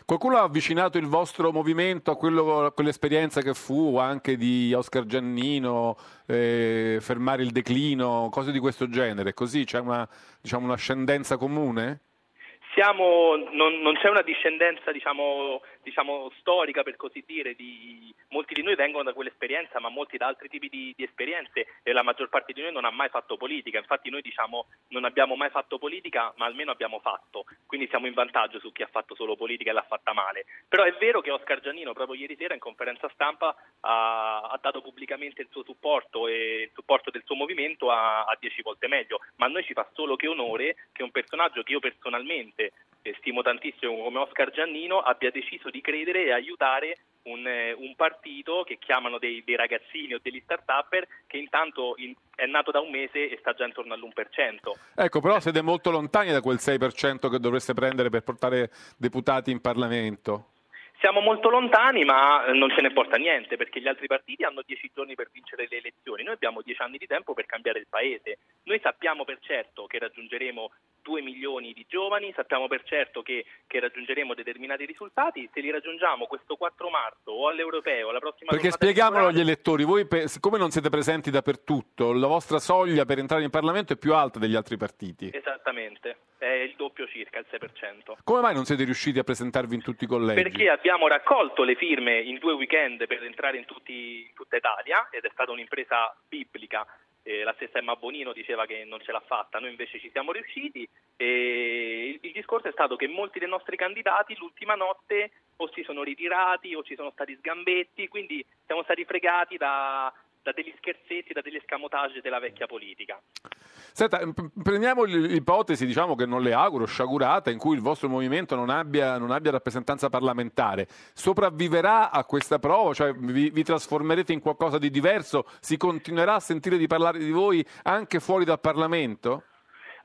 Qualcuno ha avvicinato il vostro movimento a, quello, a quell'esperienza che fu anche di Oscar Giannino, eh, fermare il declino, cose di questo genere? Così c'è una, diciamo, un'ascendenza comune? Siamo, non, non, c'è una discendenza diciamo, diciamo, storica per così dire, di, molti di noi vengono da quell'esperienza ma molti da altri tipi di, di, esperienze e la maggior parte di noi non ha mai fatto politica, infatti noi diciamo non abbiamo mai fatto politica ma almeno abbiamo fatto, quindi siamo in vantaggio su chi ha fatto solo politica e l'ha fatta male, però è vero che Oscar Giannino proprio ieri sera in conferenza stampa ha, ha dato pubblicamente il suo supporto e il supporto del suo movimento a, a dieci volte meglio, ma a noi ci fa solo che onore che un personaggio che io personalmente stimo tantissimo come Oscar Giannino, abbia deciso di credere e aiutare un, eh, un partito che chiamano dei, dei, ragazzini o degli start-upper che intanto in, è nato da un mese e sta già intorno all'1%. Ecco, però siete molto lontani da quel 6% che dovreste prendere per portare deputati in Parlamento. Siamo molto lontani, ma eh, non ce ne porta niente perché gli altri partiti hanno dieci giorni per vincere le elezioni. Noi abbiamo dieci anni di tempo per cambiare il paese. Noi sappiamo per certo che raggiungeremo 2 milioni di giovani, sappiamo per certo che, che, raggiungeremo determinati risultati. Se li raggiungiamo questo 4 marzo o all'europeo, alla prossima Perché spieghiamolo agli elettori, voi siccome non siete presenti dappertutto, la vostra soglia per entrare in Parlamento è più alta degli altri partiti. Esattamente, è il doppio circa, il 6%. Come mai non siete riusciti a presentarvi in tutti i collegi? Perché abbiamo raccolto le firme in due weekend per entrare in, tutti, in tutta Italia ed è stata un'impresa biblica. Eh, la stessa Emma Bonino diceva che non ce l'ha fatta, noi invece ci siamo riusciti e il, il discorso è stato che molti dei nostri candidati l'ultima notte o si sono ritirati o ci sono stati sgambetti, quindi siamo stati fregati da, da degli scherzetti, da degli escamotage della vecchia politica. Senta, prendiamo l'ipotesi, diciamo che non le auguro, sciagurata, in cui il vostro movimento non abbia, non abbia rappresentanza parlamentare. Sopravviverà a questa prova? Cioè vi, vi, trasformerete in qualcosa di diverso? Si continuerà a sentire di parlare di voi anche fuori dal Parlamento?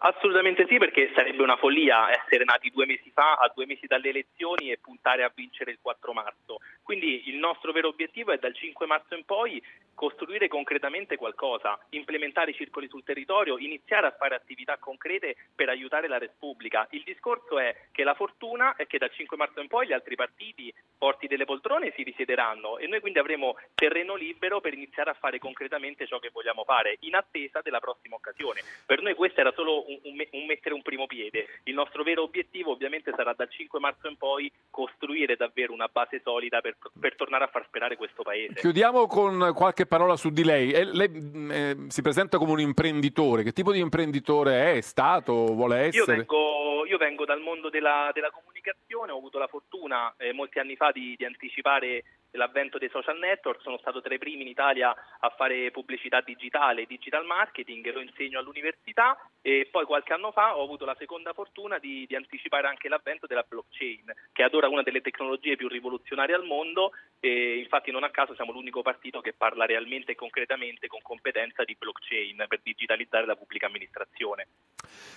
Assolutamente sì, perché sarebbe una follia essere nati due mesi fa, a due mesi dalle elezioni e puntare a vincere il 4 marzo. Quindi il nostro vero obiettivo è dal 5 marzo in poi costruire concretamente qualcosa, implementare i circoli sul territorio, iniziare a fare attività concrete per aiutare la Repubblica. Il discorso è che la fortuna è che dal 5 marzo in poi gli altri partiti porti delle poltrone si risiederanno e noi quindi avremo terreno libero per iniziare a fare concretamente ciò che vogliamo fare, in attesa della prossima occasione. Per noi questo era solo un, un, mettere un primo piede. Il nostro vero obiettivo ovviamente sarà dal 5 marzo in poi costruire davvero una base solida per, per tornare a far sperare questo Paese. Chiudiamo con qualche parola su di lei. Eh, lei eh, si presenta come un imprenditore. Che tipo di imprenditore è? È stato? Vuole essere? Io vengo, io vengo dal mondo della, della, comunicazione, ho avuto la fortuna eh, molti anni fa di, di anticipare l'avvento dei social network, sono stato tra i primi in Italia a fare pubblicità digitale, digital marketing, lo insegno all'università e poi qualche anno fa ho avuto la seconda fortuna di, di anticipare anche l'avvento della blockchain, che è ad ora una delle tecnologie più rivoluzionarie al mondo e infatti non a caso siamo l'unico partito che parla realmente e concretamente con competenza di blockchain per digitalizzare la pubblica amministrazione.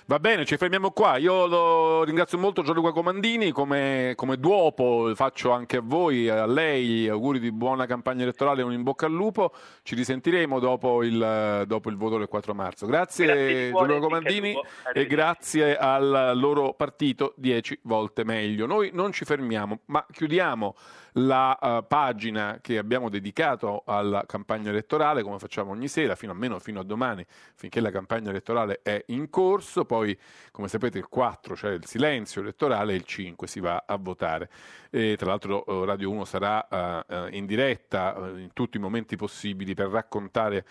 Va bene, ci fermiamo qua. Io ringrazio molto Gianluca Comandini, come, come duopo faccio anche a voi, a lei, auguri di buona campagna elettorale e un in bocca al lupo. Ci risentiremo dopo il, dopo il voto del 4 marzo. Grazie, grazie Gianluca Comandini e grazie al loro partito 10 volte meglio. Noi non ci fermiamo, ma chiudiamo la uh, pagina che abbiamo dedicato alla campagna elettorale, come facciamo ogni sera, fino almeno fino a domani, finché la campagna elettorale è in corso. Poi, come sapete, il 4 c'è il silenzio elettorale e il 5 si va a votare. E, tra l'altro eh, Radio 1 sarà uh, in diretta in tutti i momenti possibili per raccontare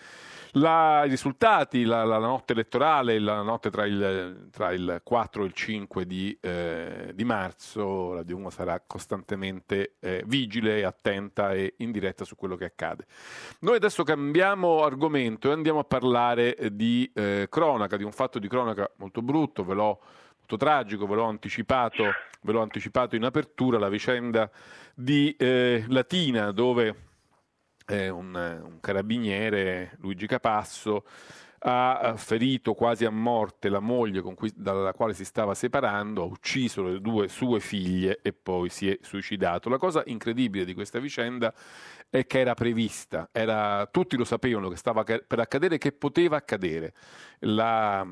la, i risultati, la, la, notte elettorale, la notte tra il, tra il 4 e il 5 di, eh, di marzo. Radio 1 sarà costantemente eh, vigile, attenta e in diretta su quello che accade. Noi adesso cambiamo argomento e andiamo a parlare di eh, cronaca, di un fatto di cronaca molto brutto, ve l'ho molto tragico, ve l'ho anticipato, ve l'ho anticipato in apertura, la vicenda di eh, Latina dove eh, un, un carabiniere, Luigi Capasso, ha ferito quasi a morte la moglie cui, dalla quale si stava separando, ha ucciso le due sue figlie e poi si è suicidato. La cosa incredibile di questa vicenda è che era prevista, era, tutti lo sapevano che stava per accadere, che poteva accadere. La,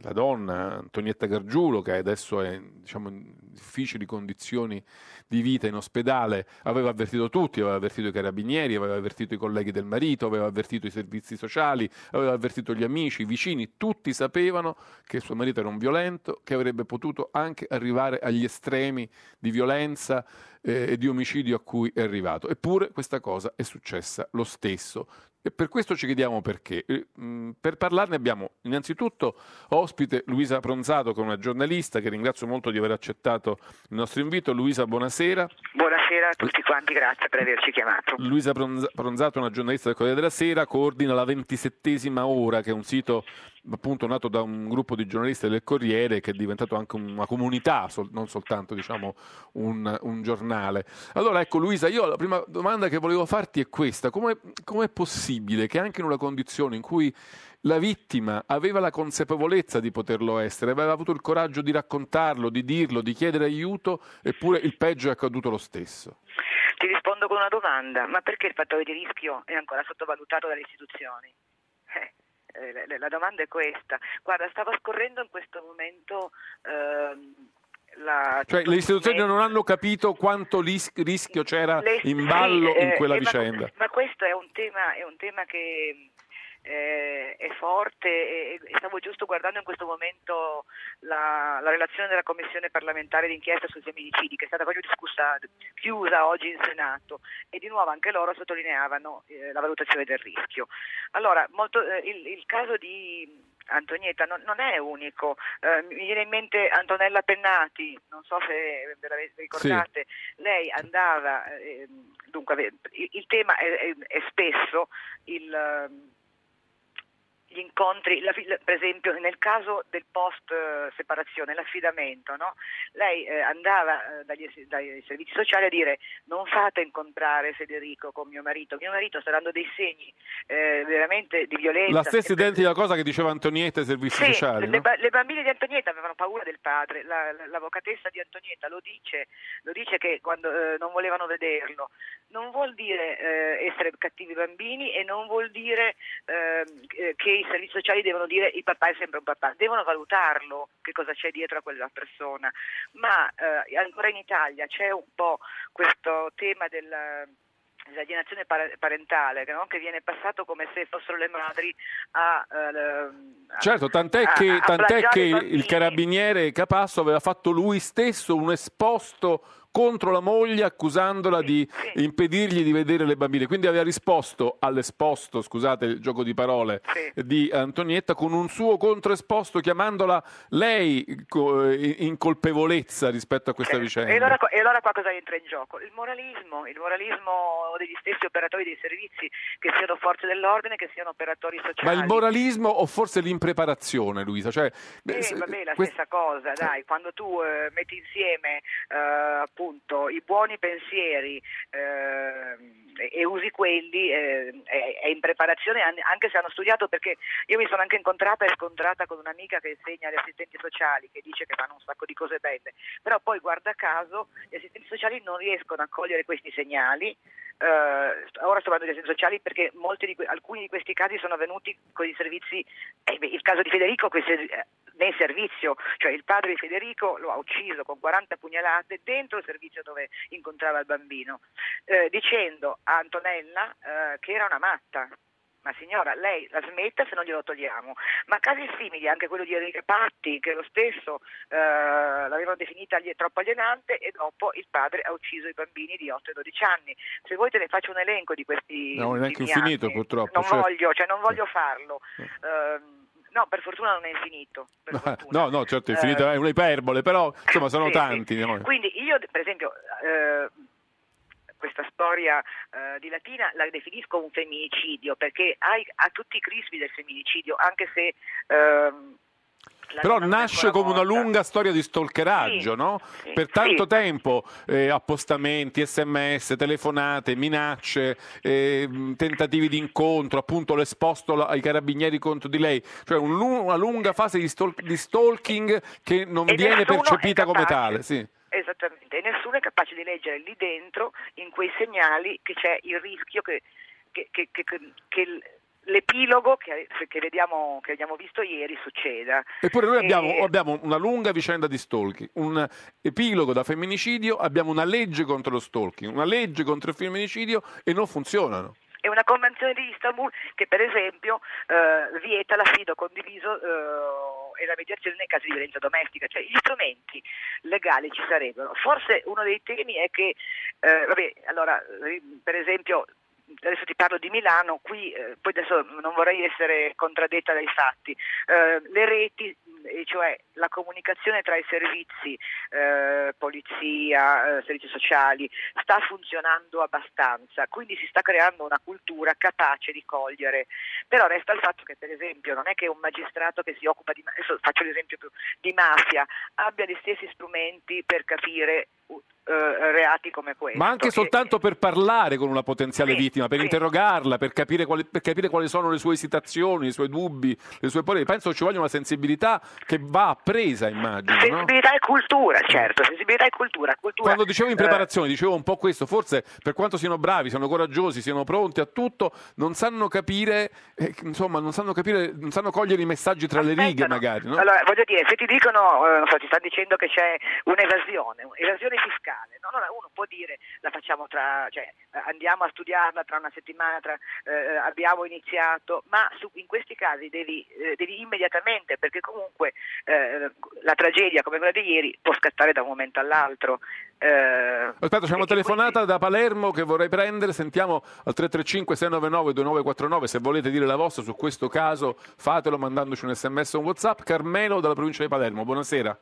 la donna Antonietta Gargiulo, che adesso è diciamo, in difficili condizioni di vita in ospedale, aveva avvertito tutti, aveva avvertito i carabinieri, aveva avvertito i colleghi del marito, aveva avvertito i servizi sociali, aveva avvertito gli amici, i vicini, tutti sapevano che suo marito era un violento, che avrebbe potuto anche arrivare agli estremi di violenza eh, e di omicidio a cui è arrivato. Eppure questa cosa è successa lo stesso. E per questo ci chiediamo perché. Per parlarne abbiamo innanzitutto ospite Luisa Pronzato, che è una giornalista che ringrazio molto di aver accettato il nostro invito. Luisa, buonasera. Buonasera a tutti quanti, grazie per averci chiamato. Luisa Pronzato una giornalista del Corriere della Sera, coordina la ventisettesima ora, che è un sito appunto nato da un gruppo di giornalisti del Corriere che è diventato anche una comunità, non soltanto diciamo un, un, giornale. Allora ecco Luisa, io la prima domanda che volevo farti è questa, come è possibile che anche in una condizione in cui la vittima aveva la consapevolezza di poterlo essere, aveva avuto il coraggio di raccontarlo, di dirlo, di chiedere aiuto, eppure il peggio è accaduto lo stesso. Ti rispondo con una domanda, ma perché il fattore di rischio è ancora sottovalutato dalle istituzioni? Eh, eh la domanda è questa. Guarda, stavo scorrendo in questo momento... Ehm, la, cioè le istituzioni non hanno capito quanto lis- rischio c'era le, in ballo sì, in quella eh, vicenda. Ma, ma questo è un tema, è un tema che eh, è forte e, e, stavo giusto guardando in questo momento la, la, relazione della Commissione parlamentare d'inchiesta sui femminicidi che è stata proprio discussa, chiusa oggi in Senato e di nuovo anche loro sottolineavano eh, la valutazione del rischio. Allora, molto, eh, il, il, caso di Antonietta non, non è unico, eh, mi viene in mente Antonella Pennati, non so se ve la ricordate, sì. lei andava, eh, dunque il, il tema è, è, è spesso il gli incontri, la, per esempio nel caso del post eh, separazione, l'affidamento, no? lei eh, andava eh, dagli, dai servizi sociali a dire non fate incontrare Federico con mio marito, mio marito sta dando dei segni eh, veramente di violenza. La stessa identica cosa che diceva Antonietta ai servizi sì, sociali. Le, no? le, bambine di Antonietta avevano paura del padre, la, l'avvocatessa di Antonietta lo dice, lo dice che quando eh, non volevano vederlo, non vuol dire essere cattivi bambini e non vuol dire ehm, che i servizi sociali devono dire il papà è sempre un papà, devono valutarlo che cosa c'è dietro a quella persona, ma eh, ancora in Italia c'è un po' questo tema del l'esalienazione parentale no? che viene passato come se fossero le madri a, uh, a certo tant'è a, che, tant'è che il carabiniere Capasso aveva fatto lui stesso un esposto contro la moglie accusandola di sì. impedirgli di vedere le bambine. Quindi aveva risposto all'esposto, scusate il gioco di parole, sì. di Antonietta con un suo controesposto chiamandola lei in colpevolezza rispetto a questa vicenda. E allora, e allora qua cosa entra in gioco? Il moralismo, il moralismo degli stessi operatori dei servizi, che siano forze dell'ordine, che siano operatori sociali. Ma il moralismo o forse l'impreparazione, Luisa? Cioè, eh, vabbè, la quest... stessa cosa, dai, quando tu eh, metti insieme eh, appunto appunto i buoni pensieri eh, e usi quelli eh, è, in preparazione anche se hanno studiato perché io mi sono anche incontrata e scontrata con un'amica che insegna agli assistenti sociali che dice che fanno un sacco di cose belle. Però poi guarda caso gli assistenti sociali non riescono a cogliere questi segnali eh, ora sto parlando di assistenti sociali perché di, alcuni di questi casi sono avvenuti con i servizi eh, il caso di Federico eh, nel servizio, cioè il padre di Federico lo ha ucciso con 40 pugnalate dentro il servizio dove incontrava il bambino, eh, dicendo a Antonella eh, che era una matta. Ma signora, lei la smetta se non glielo togliamo. Ma casi simili, anche quello di Enrique Patti, che lo stesso eh, l'avevano definita troppo alienante e dopo il padre ha ucciso i bambini di 8 e 12 anni. Se voi te ne faccio un elenco di questi... No, neanche infinito anni, purtroppo. Non certo. voglio, cioè non voglio farlo. Eh, No, per fortuna non è infinito. no, no, certo, infinito eh, è un'iperbole, però insomma sono sì, tanti. Sì. Quindi io, per esempio, eh, questa storia eh, di Latina la definisco un femminicidio perché ha, ha tutti i crismi del femminicidio, anche se ehm, però nasce come una lunga storia di stalkeraggio, sì, no? Sì, per tanto sì. tempo eh, appostamenti, sms, telefonate, minacce, eh, tentativi di incontro, appunto l'esposto ai carabinieri contro di lei, cioè un, una lunga fase di, stalk, di stalking che non e viene percepita come tale. Esattamente, e nessuno è capace di leggere lì dentro, in quei segnali, che c'è il rischio che, che, che, che l'epilogo che, che, vediamo, che, abbiamo visto ieri succeda. Eppure noi abbiamo, e... abbiamo, una lunga vicenda di stalking, un epilogo da femminicidio, abbiamo una legge contro lo stalking, una legge contro il femminicidio e non funzionano. È una convenzione di Istanbul che per esempio eh, vieta l'affido condiviso eh, e la mediazione nei casi di violenza domestica, cioè gli strumenti legali ci sarebbero. Forse uno dei temi è che, eh, vabbè, allora, per esempio adesso ti parlo di Milano, qui eh, poi adesso non vorrei essere contraddetta dai fatti, eh, le reti cioè la comunicazione tra i servizi, eh, polizia, eh, servizi sociali, sta funzionando abbastanza, quindi si sta creando una cultura capace di cogliere. Però resta il fatto che per esempio non è che un magistrato che si occupa di, faccio l'esempio di mafia abbia gli stessi strumenti per capire eh, reati come questo. Ma anche che... soltanto per parlare con una potenziale sì, vittima, per sì. interrogarla, per capire, quali, per capire, quali, sono le sue esitazioni, i suoi dubbi, le sue paure. Penso ci voglia una sensibilità che va appresa, immagino. Sensibilità no? e cultura, certo, sensibilità e cultura. cultura Quando dicevo in preparazione, eh... dicevo un po' questo, forse per quanto siano bravi, siano coraggiosi, siano pronti a tutto, non sanno capire, eh, insomma, non sanno capire, non sanno cogliere i messaggi tra Aspettano. le righe magari. No? Allora, voglio dire, se ti dicono, eh, non so, ti stanno dicendo che c'è un'evasione, evasione fiscale, no? allora uno può dire la facciamo tra, cioè, andiamo a studiarla tra una settimana, tra, eh, abbiamo iniziato, ma su, in questi casi devi, eh, devi immediatamente, perché comunque eh, la tragedia come quella di ieri può scattare da un momento all'altro. Eh, Aspetta, c'è una telefonata quindi... da Palermo che vorrei prendere, sentiamo al 335 699 2949 se volete dire la vostra su questo caso fatelo mandandoci un sms o un whatsapp. Carmelo dalla provincia di Palermo, buonasera.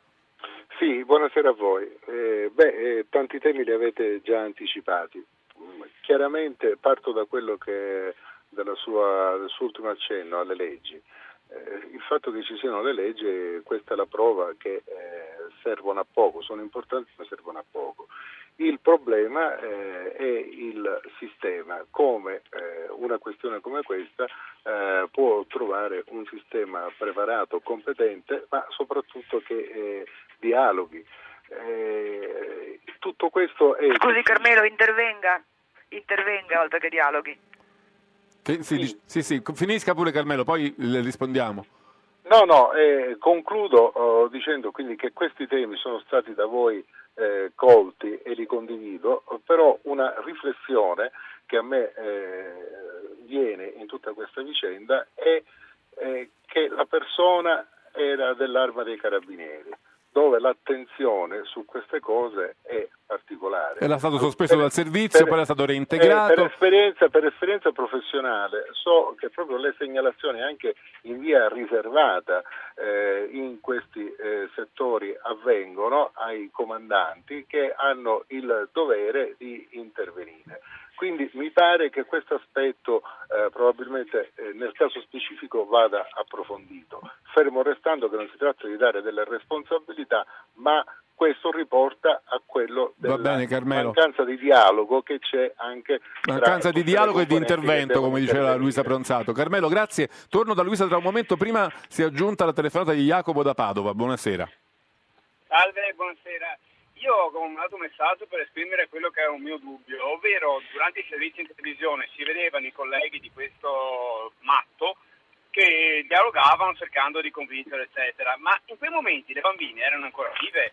Sì, buonasera a voi. Eh, beh, eh, tanti temi li avete già anticipati. Chiaramente parto da quello che sua, del suo ultimo accenno alle leggi. Eh, il fatto che ci siano le leggi, questa è la prova che eh, servono a poco, sono importanti ma servono a poco. Il problema eh, è il sistema, come eh, una questione come questa eh, può trovare un sistema preparato, competente, ma soprattutto che eh, dialoghi. Eh, tutto questo è... Scusi Carmelo, intervenga, intervenga oltre che dialoghi. Che, sì, sì. sì, sì, finisca pure Carmelo, poi le rispondiamo. No, no, eh, concludo oh, dicendo quindi che questi temi sono stati da voi eh, colti e li condivido, però una riflessione che a me eh, viene in tutta questa vicenda è che la persona era dell'arma dei carabinieri dove l'attenzione su queste cose è particolare. Era stato sospeso per, dal servizio, per, poi era stato reintegrato. Eh, per, esperienza, per, esperienza, professionale so che proprio le segnalazioni anche in via riservata eh, in questi eh, settori avvengono ai comandanti che hanno il dovere di intervenire. Quindi mi pare che questo aspetto eh, probabilmente eh, nel caso specifico vada approfondito, fermo restando che non si tratta di dare delle responsabilità, ma questo riporta a quello della bene, mancanza di dialogo che c'è anche mancanza di dialogo e di intervento come diceva Luisa Pronzato. Carmelo grazie. Torno da Luisa tra un momento. Prima si è aggiunta la telefonata di Jacopo da Padova. Buonasera. Salve buonasera io ho mandato un messaggio per esprimere quello che è un mio dubbio, ovvero durante i servizi in televisione si vedevano i colleghi di questo matto che dialogavano cercando di convincere, eccetera, ma in quei momenti le bambine erano ancora vive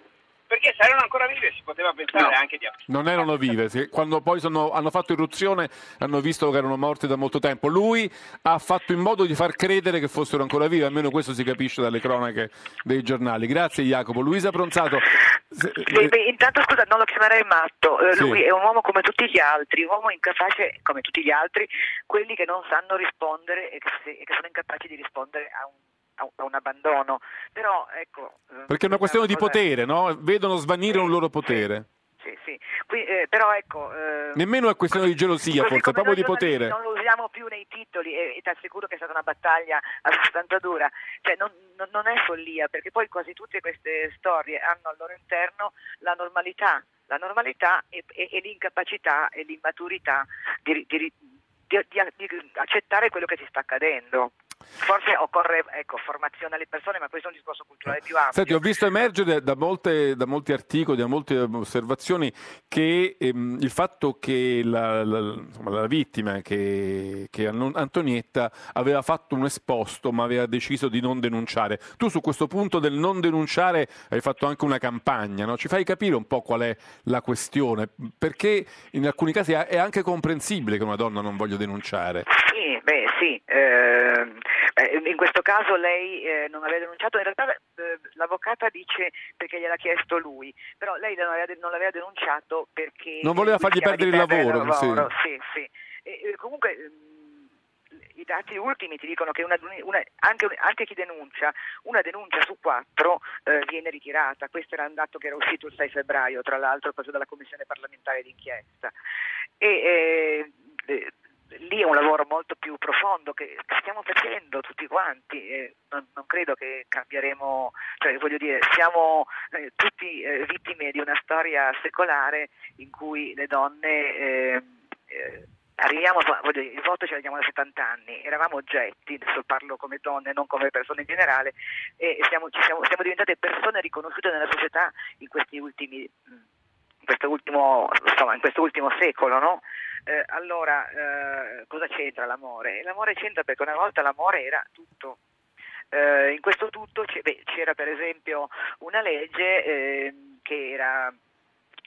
perché se erano ancora vive si poteva pensare no, anche di non erano vive quando poi sono, hanno fatto irruzione hanno visto che erano morte da molto tempo. Lui ha fatto in modo di far credere che fossero ancora vive almeno questo si capisce dalle cronache dei giornali. Grazie Jacopo. Luisa Pronzato se, beh, beh, intanto scusa non lo chiamerei matto. Eh, sì. lui è un uomo come tutti gli altri un uomo incapace come tutti gli altri quelli che non sanno rispondere e che, e che sono incapaci di rispondere a un a un abbandono. Però, ecco, eh, Perché è una questione di potere, no? Vedono svanire un loro potere. Sì, sì. Qui, eh, però ecco... Eh, Nemmeno è questione di gelosia, forse, proprio di potere. Non lo usiamo più nei titoli e, e ti assicuro che è stata una battaglia *laughs* abbastanza dura. Cioè, non, non, è follia, perché poi quasi tutte queste storie hanno al loro interno la normalità, la normalità e, e, e l'incapacità e l'immaturità di, di, di, di accettare quello che ci sta accadendo. Forse occorre ecco, formazione alle persone, ma questo è un discorso culturale più ampio. Senti, ho visto emergere da, molte, da molti articoli, da molte osservazioni, che ehm, il fatto che la, la, insomma, la vittima, che, che, Antonietta, aveva fatto un esposto, ma aveva deciso di non denunciare. Tu su questo punto del non denunciare hai fatto anche una campagna, no? ci fai capire un po' qual è la questione? Perché in alcuni casi è anche comprensibile che una donna non voglia denunciare. Sì, beh, sì. Eh in questo caso lei eh, non aveva denunciato, in realtà eh, l'avvocata dice perché gliel'ha chiesto lui, però lei non aveva, non l'aveva denunciato perché... Non voleva fargli perdere il lavoro. lavoro. Sì, sì. E, comunque i dati ultimi ti dicono che una, una, anche, anche, chi denuncia, una denuncia su quattro eh, viene ritirata. Questo era un dato che era uscito il 6 febbraio, tra l'altro, preso dalla Commissione parlamentare d'inchiesta. E, eh, lì è un lavoro molto più profondo che stiamo facendo tutti quanti e non, non credo che cambieremo, cioè voglio dire, siamo eh, tutti eh, vittime di una storia secolare in cui le donne eh, eh arriviamo, voglio dire, il voto ce l'abbiamo da 70 anni, eravamo oggetti, adesso parlo come donne, non come persone in generale, e siamo, siamo, siamo diventate persone riconosciute nella società in questi ultimi in questo ultimo, insomma, in questo ultimo secolo, no? Eh, allora, eh, cosa c'entra l'amore? L'amore c'entra perché una volta l'amore era tutto. Eh, in questo tutto c'era per esempio una legge ehm, che era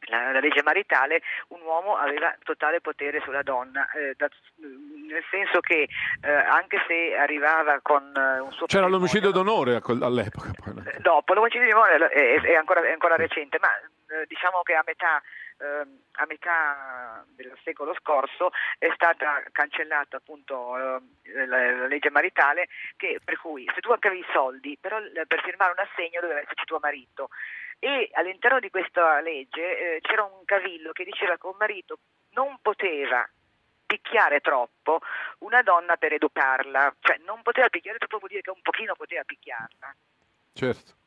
la, la, legge maritale, un uomo aveva totale potere sulla donna, eh, da, nel senso che eh, anche se arrivava con eh, un suo... C'era l'omicidio d'onore all'epoca. Poi. Dopo, l'omicidio d'onore è, è, ancora, è ancora recente, ma eh, diciamo che a metà, eh, a metà, del secolo scorso è stata cancellata appunto eh, la, la, legge maritale che, per cui se tu avevi i soldi però per firmare un assegno doveva esserci tuo marito e all'interno di questa legge eh, c'era un cavillo che diceva che un marito non poteva picchiare troppo una donna per educarla, cioè non poteva picchiare troppo vuol dire che un pochino poteva picchiarla. Certo.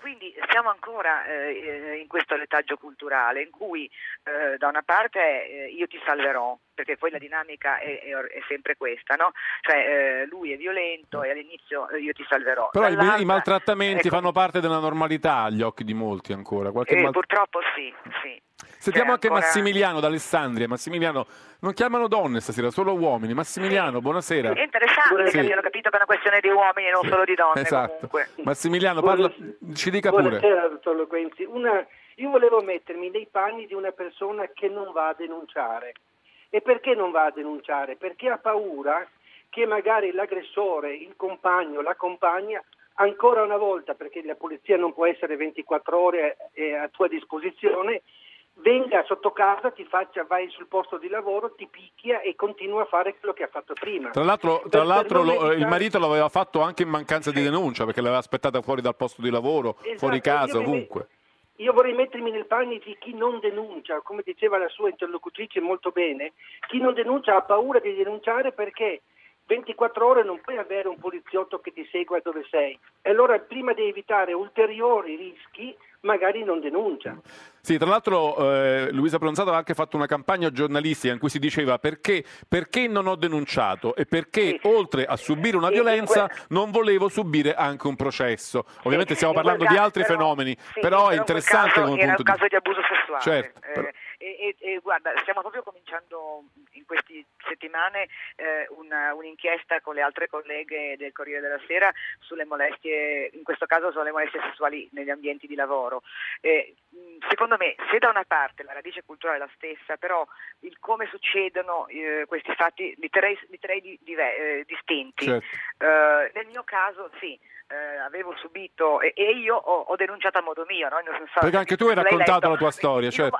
Quindi siamo ancora eh, in questo retaggio culturale in cui eh, da una parte eh, io ti salverò, perché poi la dinamica è, è, è sempre questa, no? Cioè eh, lui è violento e all'inizio eh, io ti salverò. Però i, i, maltrattamenti ecco, fanno parte della normalità agli occhi di molti ancora. Eh, mal... Purtroppo sì, sì. Sentiamo anche ancora... Massimiliano d'Alessandria. Massimiliano, non chiamano donne stasera, solo uomini. Massimiliano, sì. buonasera. È interessante sì. perché ho capito che è una questione di uomini e non solo di donne. Esatto. Comunque. Massimiliano, parla... ci dica pure. Buonasera, dottor Loquenzi. Una... Io volevo mettermi nei panni di una persona che non va a denunciare. E perché non va a denunciare? Perché ha paura che magari l'aggressore, il compagno, la compagna, ancora una volta, perché la polizia non può essere 24 ore eh, a tua disposizione, venga sotto casa, ti faccia, vai sul posto di lavoro, ti picchia e continua a fare quello che ha fatto prima. Tra l'altro, tra l'altro lo, il marito l'aveva fatto anche in mancanza di denuncia perché l'aveva aspettata fuori dal posto di lavoro, esatto, fuori casa, ovunque. Io vorrei mettermi nei panni di chi non denuncia, come diceva la sua interlocutrice molto bene, chi non denuncia ha paura di denunciare perché 24 ore non puoi avere un poliziotto che ti segua dove sei. E allora prima di evitare ulteriori rischi magari non denuncia. Sì, tra l'altro eh, Luisa Pronzato aveva anche fatto una campagna giornalistica in cui si diceva perché, perché non ho denunciato e perché sì. oltre a subire una violenza que... non volevo subire anche un processo. Ovviamente sì, stiamo parlando di altri però, fenomeni, sì, però è interessante caso, era un caso di abuso sessuale. Certo, eh, e, e, e, guarda, stiamo proprio cominciando in queste settimane eh, una, un'inchiesta con le altre colleghe del Corriere della Sera sulle molestie, in questo caso sulle molestie sessuali negli ambienti di lavoro. Eh, secondo me, se da una parte la radice culturale è la stessa, però il come succedono eh, questi fatti li terrei, li terrei di, di, eh, distinti. Certo. Eh, nel mio caso, sì eh, avevo subito e, e io ho, ho, denunciato a modo mio. No? So, Perché anche tu hai raccontato la tua storia. Certo.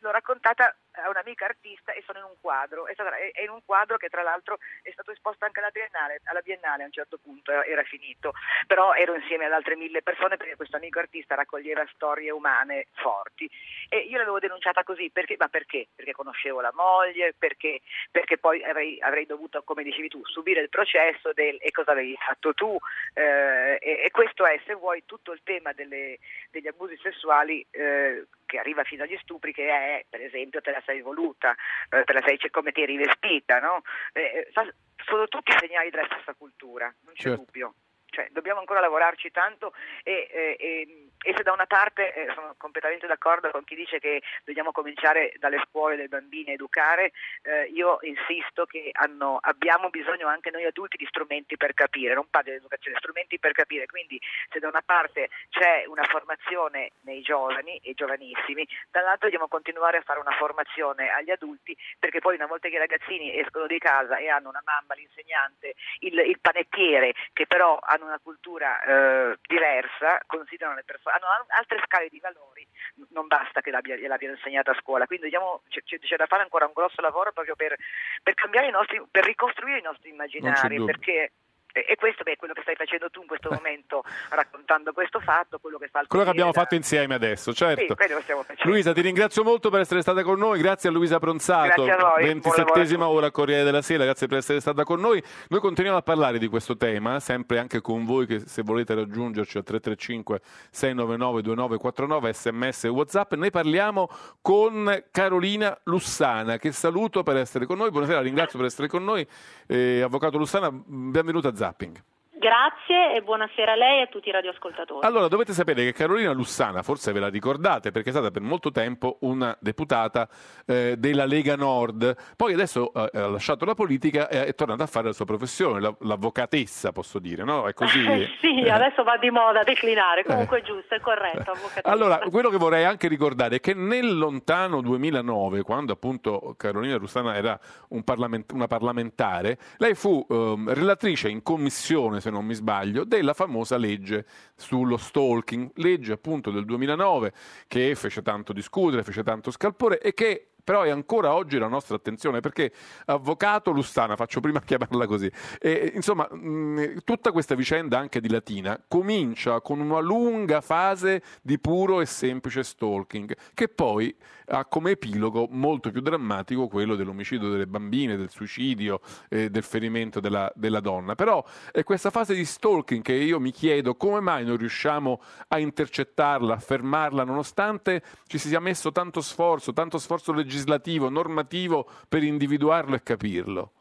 L'ho raccontata a un'amica artista e sono in un quadro. È, stata, è, è, un quadro che tra l'altro è stato esposto anche alla Biennale. Alla Biennale a un certo punto era finito. Però ero insieme ad altre mille persone perché questo amico artista raccoglieva storie umane forti. E io l'avevo denunciata così. Perché? Ma perché? Perché conoscevo la moglie, perché, perché poi avrei, avrei, dovuto, come dicevi tu, subire il processo del e cosa avevi fatto tu. Eh, e, e, questo è, se vuoi, tutto il tema delle, degli abusi sessuali eh, che arriva fino agli stupri, che è, per esempio, te la sei voluta, eh, te la sei, come ti eri vestita, no? Eh, eh sono tutti segnali della stessa cultura, non c'è certo. dubbio. Cioè, dobbiamo ancora lavorarci tanto e, e, e se da una parte eh, sono completamente d'accordo con chi dice che dobbiamo cominciare dalle scuole dei bambini a educare, eh, io insisto che hanno, abbiamo bisogno anche noi adulti di strumenti per capire, non parlo di educazione, strumenti per capire, quindi se da una parte c'è una formazione nei giovani e giovanissimi, dall'altro dobbiamo continuare a fare una formazione agli adulti perché poi una volta che i ragazzini escono di casa e hanno una mamma, l'insegnante, il, il panettiere che però hanno hanno una cultura eh, diversa, considerano le, perso- hanno altre scale di valori, non basta che l'abbia, gliel'abbiano insegnata a scuola, quindi diciamo, c'è, c'è, da fare ancora un grosso lavoro proprio per, per cambiare i nostri, per ricostruire i nostri immaginari, perché e questo è quello che stai facendo tu in questo *laughs* momento, raccontando questo fatto, quello che fa il Quello che abbiamo fatto insieme adesso, certo. Sì. Luisa, ti ringrazio molto per essere stata con noi, grazie a Luisa Pronzato, Grazie a voi, buon lavoro a 27esima ora Corriere della Sera, grazie per essere stata con noi. Noi continuiamo a parlare di questo tema, sempre anche con voi che se volete raggiungerci al 335 699 2949 sms e whatsapp. Ne parliamo con Carolina Lussana, che saluto per essere con noi. Buonasera, ringrazio per essere con noi. Eh, Avvocato Lussana, benvenuta a Zapping. Grazie e buonasera a lei e a tutti i radioascoltatori. Allora, dovete sapere che Carolina Lussana, forse ve la ricordate, perché è stata per molto tempo una deputata eh, della Lega Nord, poi adesso eh, ha lasciato la politica e è tornata a fare la sua professione, la- l'avvocatessa, posso dire, no? È così. *laughs* sì, eh. adesso va di moda declinare, comunque è giusto, è corretto. avvocatessa. Allora, quello che vorrei anche ricordare è che nel lontano 2009, quando appunto Carolina Russana era un parlament- una parlamentare, lei fu ehm, relatrice in commissione, se non mi sbaglio, della famosa legge sullo stalking, legge appunto del 2009 che fece tanto discutere, fece tanto scalpore e che però è ancora oggi la nostra attenzione perché avvocato Lussana, faccio prima a *laughs* chiamarla così, e, insomma mh, tutta questa vicenda anche di Latina comincia con una lunga fase di puro e semplice stalking che poi ha come epilogo molto più drammatico quello dell'omicidio delle bambine, del suicidio, eh, del ferimento della, della donna. Però è questa fase di stalking che io mi chiedo come mai non riusciamo a intercettarla, a fermarla, nonostante ci si sia messo tanto sforzo, tanto sforzo legislativo, normativo per individuarlo e capirlo.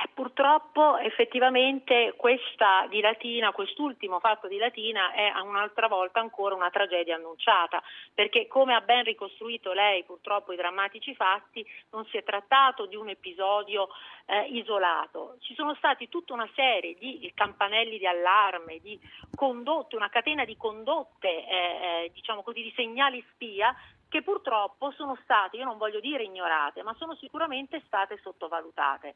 Eh, Purtroppo effettivamente questa di Latina, quest'ultimo fatto di Latina è un'altra volta ancora una tragedia annunciata, perché come ha ben ricostruito lei purtroppo i drammatici fatti, non si è trattato di un episodio eh, isolato, ci sono stati tutta una serie di campanelli di allarme, di condotte, una catena di condotte, eh, eh, diciamo così, di segnali spia che purtroppo sono state, io non voglio dire ignorate, ma sono sicuramente state sottovalutate.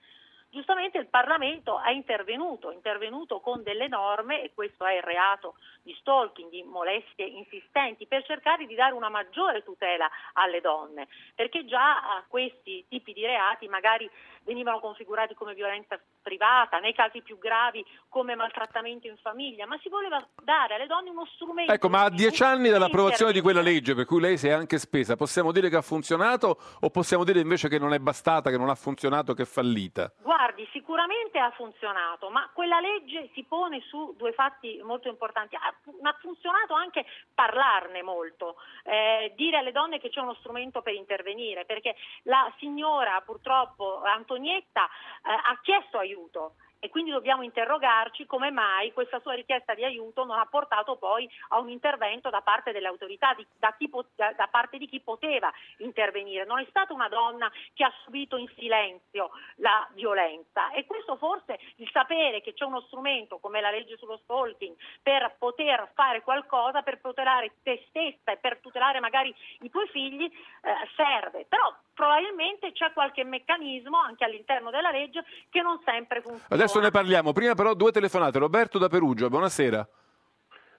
Giustamente il Parlamento è intervenuto, intervenuto con delle norme, e questo è il reato di stalking, di molestie insistenti, per cercare di dare una maggiore tutela alle donne, perché già a questi tipi di reati magari venivano configurati come violenza privata, nei casi più gravi come maltrattamento in famiglia, ma si voleva dare alle donne uno strumento. Ecco, ma a dieci anni dall'approvazione di quella legge, per cui lei si è anche spesa, possiamo dire che ha funzionato o possiamo dire invece che non è bastata, che non ha funzionato, che è fallita? Guardi, sicuramente ha funzionato, ma quella legge si pone su due fatti molto importanti. Ha, ha funzionato anche parlarne molto, eh, dire alle donne che c'è uno strumento per intervenire, perché la signora purtroppo Antonietta eh, ha chiesto aiuto. E quindi dobbiamo interrogarci come mai questa sua richiesta di aiuto non ha portato poi a un intervento da parte delle autorità, di- da, chi da- da parte di chi poteva intervenire. Non è stata una donna che ha subito in silenzio la violenza e questo forse il sapere che c'è uno strumento come la legge sullo stalking per poter fare qualcosa per tutelare te stessa e per tutelare magari i tuoi figli eh, serve. Però probabilmente c'è qualche meccanismo anche all'interno della legge che non sempre funziona. Adesso ne parliamo, prima però due telefonate. Roberto da Perugia, buonasera.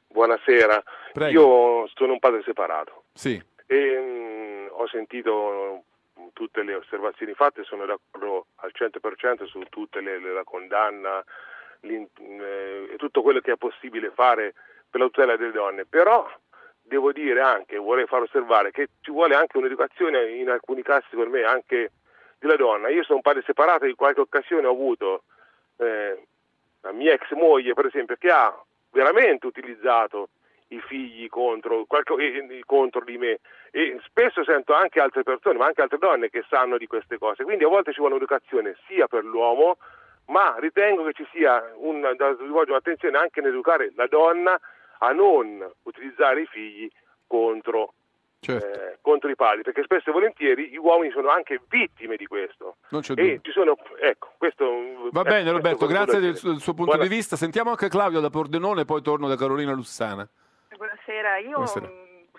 Buonasera, Prego. io sono un padre separato Sì. e mm, ho sentito mm, tutte le osservazioni fatte, sono d'accordo al 100% su tutte le, la condanna eh, e tutto quello che è possibile fare per la tutela delle donne, però devo dire anche, vorrei far osservare che ci vuole anche un'educazione in alcuni casi per me anche della donna. Io sono un padre separato e in qualche occasione ho avuto eh, la mia ex moglie per esempio che ha veramente utilizzato i figli contro, qualche- eh, contro di me. E spesso sento anche altre persone, ma anche altre donne che sanno di queste cose, quindi a volte ci vuole un'educazione sia per l'uomo, ma ritengo che ci sia un, da svolgere un'attenzione anche nell'educare la donna a non utilizzare i figli contro, eh, contro i padri, perché spesso e volentieri gli uomini sono anche vittime di questo. Non c'è e dubbio. ci sono, ecco, questo Va eh, bene Roberto, grazie del, del suo punto Buona- di vista. Sentiamo anche Claudio da Pordenone, poi torno da Carolina Lussana. Buonasera, io Buonasera. mh,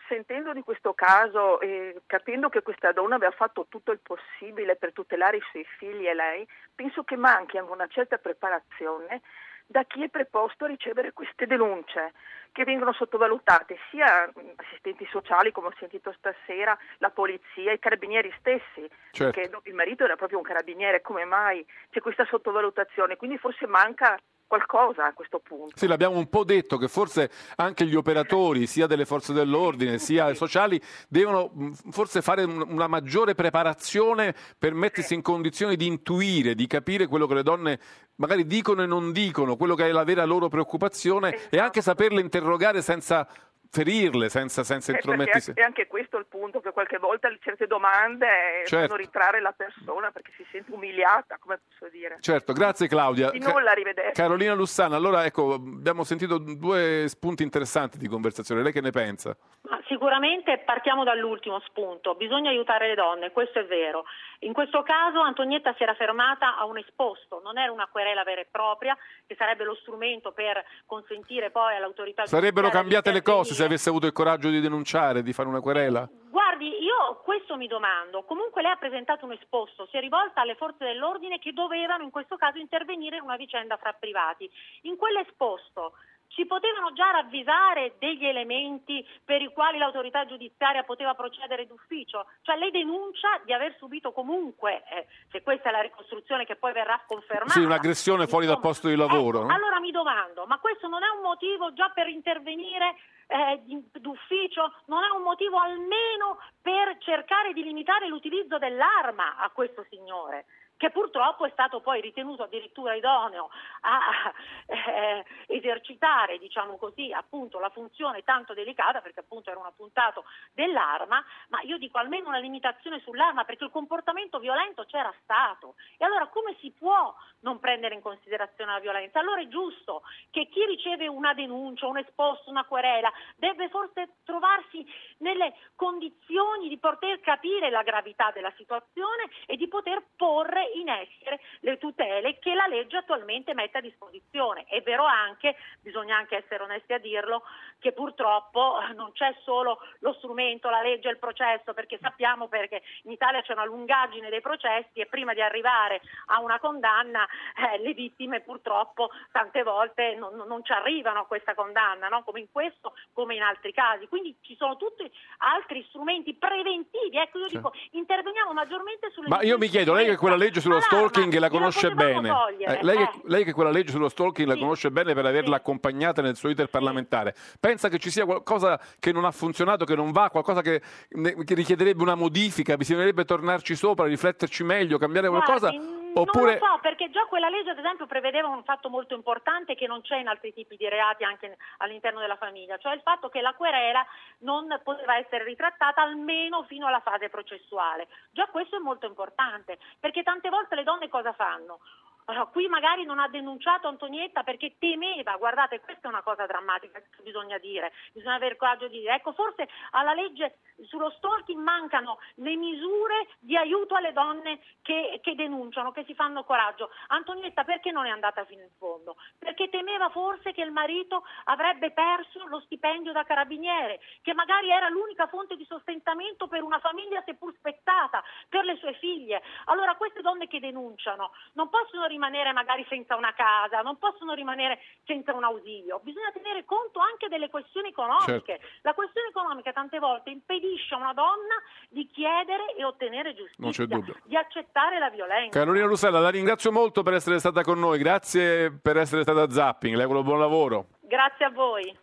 sentendo di questo caso e capendo che questa donna aveva fatto tutto il possibile per tutelare i suoi figli e lei, penso che manchi anche una certa preparazione da chi è preposto a ricevere queste denunce che vengono sottovalutate sia assistenti sociali, come ho sentito stasera, la polizia, i carabinieri stessi, Certo. perché il marito era proprio un carabiniere, come mai c'è questa sottovalutazione? Quindi forse manca qualcosa a questo punto. Sì, l'abbiamo un po' detto che forse anche gli operatori, sia delle forze dell'ordine sia sociali, devono mh, forse fare un- una maggiore preparazione per mettersi in condizione di intuire, di capire quello che le donne magari dicono e non dicono, quello che è la vera loro preoccupazione e anche saperle interrogare senza ferirle, senza, senza Eh, intromettersi. è anche questo il punto, che qualche volta certe domande eh, Certo. fanno ritrarre la persona perché si sente umiliata, come posso dire. Certo, grazie Claudia. Di nulla, arrivederci. Carolina Lussana, allora ecco, abbiamo sentito due spunti interessanti di conversazione, lei che ne pensa? Ma sicuramente partiamo dall'ultimo spunto, bisogna aiutare le donne, questo è vero. In questo caso Antonietta si era fermata a un esposto, non era una querela vera e propria, che sarebbe lo strumento per consentire poi all'autorità Sarebbero cambiate le cose se avesse avuto il coraggio di denunciare, di fare una querela? Guardi, io questo mi domando. Comunque lei ha presentato un esposto, si è rivolta alle forze dell'ordine che dovevano in questo caso intervenire in una vicenda fra privati. In quell'esposto ci potevano già ravvisare degli elementi per i quali l'autorità giudiziaria poteva procedere d'ufficio? Cioè lei denuncia di aver subito comunque, eh, se questa è la ricostruzione che poi verrà confermata. Sì, un'aggressione fuori dal posto di lavoro. Ecco, no? allora mi domando, ma questo non è un motivo già per intervenire eh, d'ufficio? Non è un motivo almeno per cercare di limitare l'utilizzo dell'arma a questo signore? Che purtroppo è stato poi ritenuto addirittura idoneo a eh, esercitare, diciamo così, appunto la funzione tanto delicata, perché appunto era un appuntato dell'arma, ma io dico almeno una limitazione sull'arma, perché il comportamento violento c'era stato. E allora come si può non prendere in considerazione la violenza? Allora è giusto che chi riceve una denuncia, un esposto, una querela, deve forse trovarsi nelle condizioni di poter capire la gravità della situazione e di poter porre in essere le tutele che la legge attualmente mette a disposizione. È vero anche, bisogna anche essere onesti a dirlo, che purtroppo eh, non c'è solo lo strumento, la legge e il processo, perché sappiamo perché in Italia c'è una lungaggine dei processi e prima di arrivare a una condanna eh, le vittime purtroppo tante volte non, non- non ci arrivano a questa condanna, no? come in questo, come in altri casi. Quindi ci sono tutti altri strumenti preventivi. Ecco, io dico, interveniamo maggiormente sulle Ma io mi chiedo, lei che quella legge sullo stalking la conosce bene, togliere, eh, lei, che, eh. lei che quella legge sullo stalking la conosce bene per averla accompagnata nel suo iter parlamentare, pensa che ci sia qualcosa che non ha funzionato, che non va, qualcosa che, che richiederebbe una modifica, bisognerebbe tornarci sopra, rifletterci meglio, cambiare qualcosa? Oppure... Non lo so, perché già quella legge, ad esempio, prevedeva un fatto molto importante che non c'è in altri tipi di reati anche all'interno della famiglia, cioè il fatto che la querela non poteva essere ritrattata almeno fino alla fase processuale. Già questo è molto importante, perché tante volte le donne cosa fanno? Allora, qui magari non ha denunciato Antonietta perché temeva, guardate, questa è una cosa drammatica che bisogna dire, bisogna avere coraggio di dire. Ecco, forse alla legge sullo stalking mancano le misure di aiuto alle donne che, che denunciano, che si fanno coraggio. Antonietta perché non è andata fino in fondo? Perché temeva forse che il marito avrebbe perso lo stipendio da carabiniere, che magari era l'unica fonte di sostentamento per una famiglia seppur spezzata, per le sue figlie. Allora queste donne che denunciano non possono rimanere magari senza una casa, non possono rimanere senza un ausilio, bisogna tenere conto anche delle questioni economiche. Certo. La questione economica tante volte impedisce a una donna di chiedere e ottenere giustizia, di accettare la violenza. Carolina Russella, la ringrazio molto per essere stata con noi, grazie per essere stata a Zapping, le auguro buon lavoro. Grazie a voi.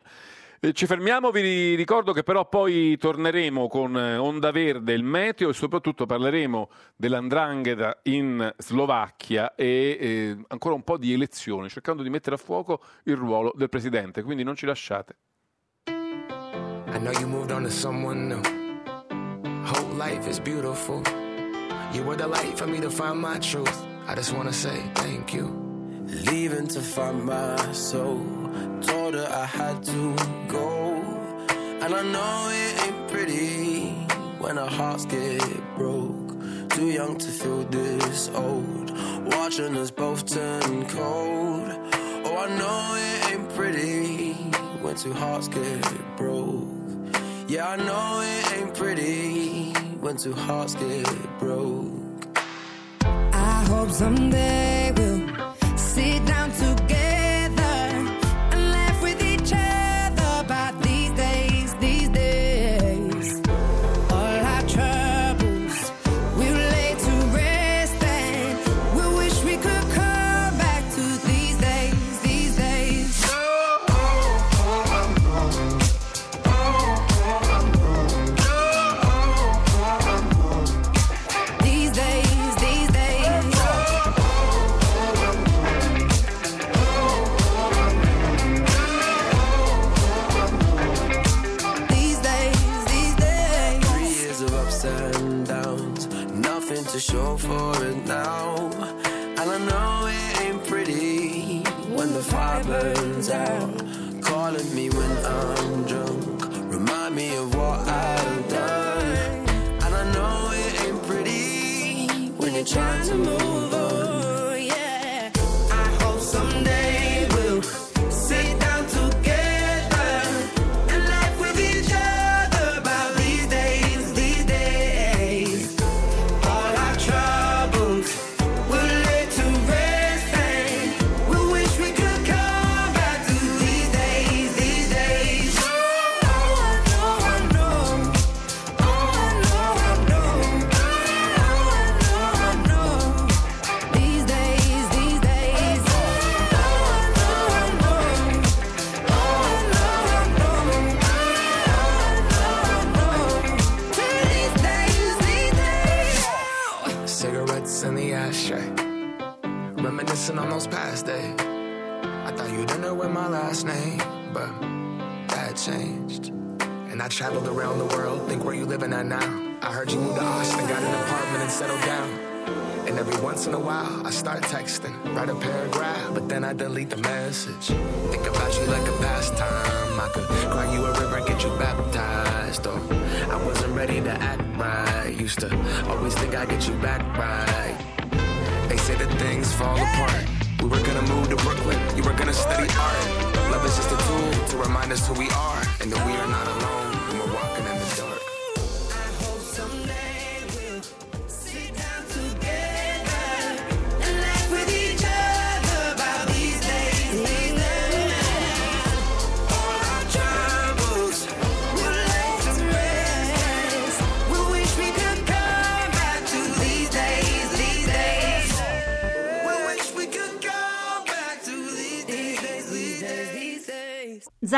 Eh, Ci fermiamo, vi ricordo che però poi torneremo con eh, Onda Verde, il meteo e soprattutto parleremo dell'andrangheta in Slovacchia e eh, ancora un po' di elezioni, cercando di mettere a fuoco il ruolo del presidente, quindi non ci lasciate. I know you moved on to someone new. Whole life is beautiful. You were the light for me to find my truth. I just wanna say thank you. Leaving to find my soul. Told her I had to go. And I know it ain't pretty when our hearts get broke. Too young to feel this old. Watching us both turn cold. Oh, I know it ain't pretty when two hearts get broke. Yeah, I know it ain't pretty when two hearts get broke. I hope someday we'll sit down together burns out. Calling me when I'm drunk, remind me of what I've done. And I know it ain't pretty when you're trying to move on.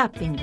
Zapping.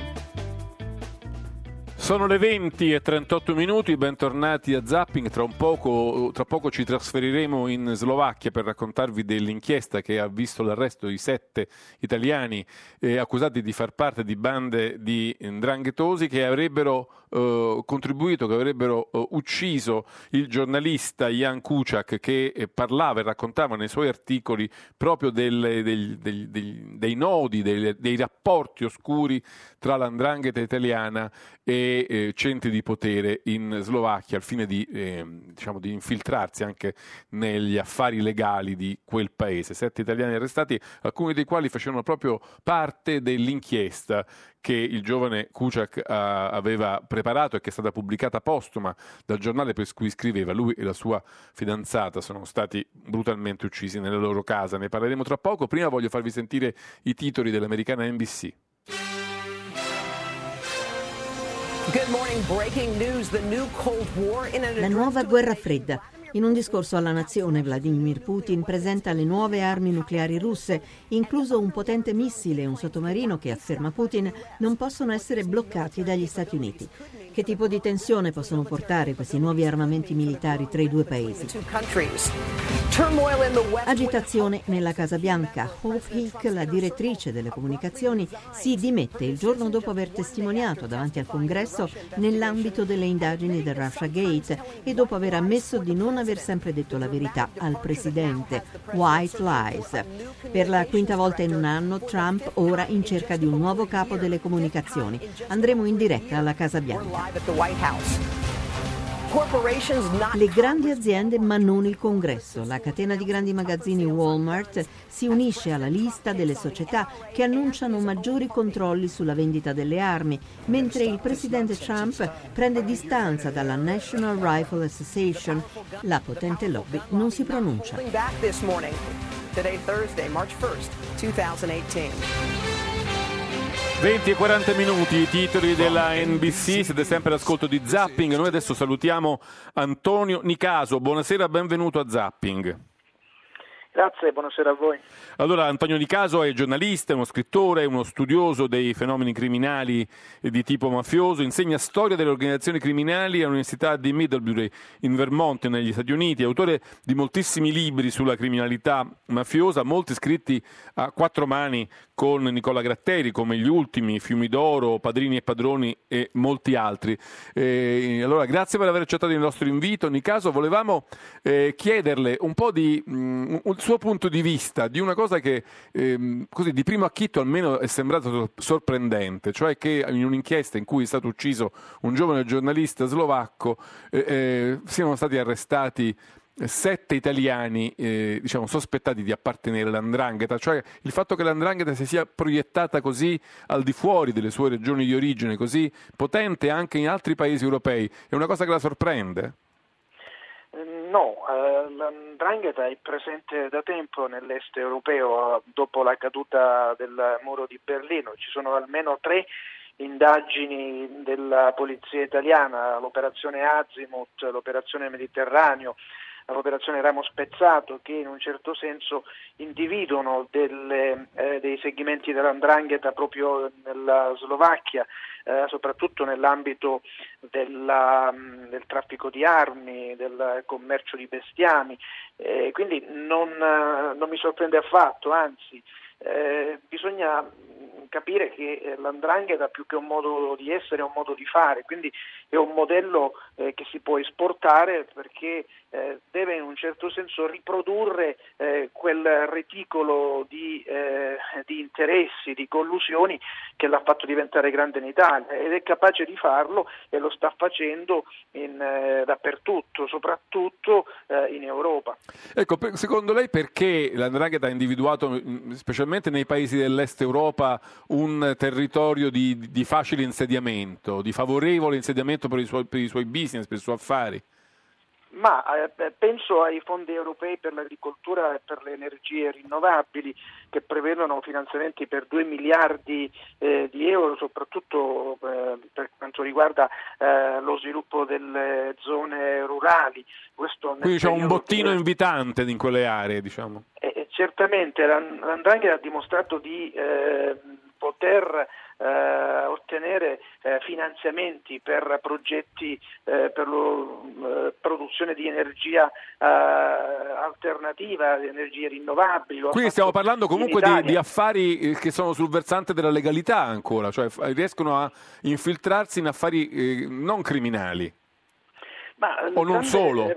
Sono le 20 e 38 minuti, bentornati a Zapping. Tra, poco, tra poco ci trasferiremo in Slovacchia per raccontarvi dell'inchiesta che ha visto l'arresto di sette italiani eh, accusati di far parte di bande di ndranghetosi che avrebbero eh, contribuito, che avrebbero eh, ucciso il giornalista Jan Kuciak che eh, parlava e raccontava nei suoi articoli proprio delle- dei, dei- dei- dei nodi, dei, rapporti oscuri tra l'andrangheta italiana e eh, centri di potere in Slovacchia al fine di, eh, diciamo, di infiltrarsi anche negli affari legali di quel paese. Sette italiani arrestati, alcuni dei quali facevano proprio parte dell'inchiesta che il giovane Kuciak eh, aveva preparato e che è stata pubblicata postuma dal giornale per cui scriveva. Lui e la sua fidanzata sono stati brutalmente uccisi nella loro casa. Ne parleremo tra poco. Prima voglio farvi sentire i titoli dell'americana NBC. Good morning. Breaking news. The new Cold War in an La nuova guerra fredda. In un discorso alla nazione, Vladimir Putin presenta le nuove armi nucleari russe, incluso un potente missile e un sottomarino che, afferma Putin, non possono essere bloccati dagli Stati Uniti. Che tipo di tensione possono portare questi nuovi armamenti militari tra i due paesi? Agitazione nella Casa Bianca. Hope Hick, la direttrice delle comunicazioni, si dimette il giorno dopo aver testimoniato davanti al Congresso nell'ambito delle indagini del Russia Gate e dopo aver ammesso di non aver sempre detto la verità al presidente. White lies. Per la quinta volta in un anno, Trump ora in cerca di un nuovo capo delle comunicazioni. Andremo in diretta alla Casa Bianca. Le grandi aziende ma non il congresso. La catena di grandi magazzini Walmart si unisce alla lista delle società che annunciano maggiori controlli sulla vendita delle armi, mentre il presidente Trump prende distanza dalla National Rifle Association. La potente lobby non si pronuncia. Today, Thursday, March 1st, 2018. 20 e 40 minuti, i titoli della NBC, siete sempre all'ascolto di Zapping. Noi adesso salutiamo Antonio Nicaso. Buonasera, benvenuto a Zapping. Grazie, buonasera a voi. Allora, Antonio Di Caso è giornalista, è uno scrittore, è uno studioso dei fenomeni criminali di tipo mafioso, insegna storia delle organizzazioni criminali all'Università di Middlebury in Vermont, negli Stati Uniti, è autore di moltissimi libri sulla criminalità mafiosa, molti scritti a quattro mani con Nicola Gratteri, come Gli Ultimi, Fiumi d'Oro, Padrini e Padroni e molti altri. Eh, allora, grazie per aver accettato il nostro invito. Nicaso, volevamo eh, chiederle un po' di mh, il suo punto di vista di una cosa che ehm, così di primo acchito almeno è sembrato sorprendente, cioè che in un'inchiesta in cui è stato ucciso un giovane giornalista slovacco eh, eh, siano stati arrestati sette italiani eh, diciamo, sospettati di appartenere all'andrangheta, cioè il fatto che l'andrangheta si sia proiettata così al di fuori delle sue regioni di origine, così potente anche in altri paesi europei, è una cosa che la sorprende? No, l'andrangheta è presente da tempo nell'est europeo dopo la caduta del muro di Berlino, ci sono almeno tre indagini della polizia italiana, l'operazione Azimut, l'operazione Mediterraneo, l'operazione Ramo Spezzato che in un certo senso individuano delle, eh, dei segmenti dell'andrangheta proprio nella Slovacchia, eh, soprattutto nell'ambito della, mm, del traffico di armi, del commercio di bestiami, eh, quindi non, eh, non, mi sorprende affatto, anzi eh, bisogna capire che eh, l'andrangheta più che un modo di essere è un modo di fare, quindi è un modello eh, che si può esportare perché eh, deve in un certo senso riprodurre eh, quel reticolo di, eh, di, interessi, di collusioni che l'ha fatto diventare grande in Italia ed è capace di farlo e lo sta facendo in, eh, dappertutto, soprattutto in Europa. Ecco, secondo lei perché l'andrangheta ha individuato, mm, specialmente nei paesi dell'est Europa, un territorio di, di facile insediamento, di favorevole insediamento per i, suoi, per i suoi business, per i suoi affari? Ma eh, penso ai fondi europei per l'agricoltura e per le energie rinnovabili che prevedono finanziamenti per 2 miliardi eh, di euro, soprattutto eh, per quanto riguarda eh, lo sviluppo delle zone rurali. Questo Quindi c'è un bottino che... invitante in quelle aree, diciamo. Eh, certamente l'Andrangheta ha dimostrato di eh, poter eh, ottenere eh, finanziamenti per progetti eh, per la eh, produzione di energia eh, alternativa, di energie rinnovabili. Quindi stiamo parlando comunque di, di, affari eh, che sono sul versante della legalità ancora, cioè riescono a infiltrarsi in affari non criminali. Ma, o non solo.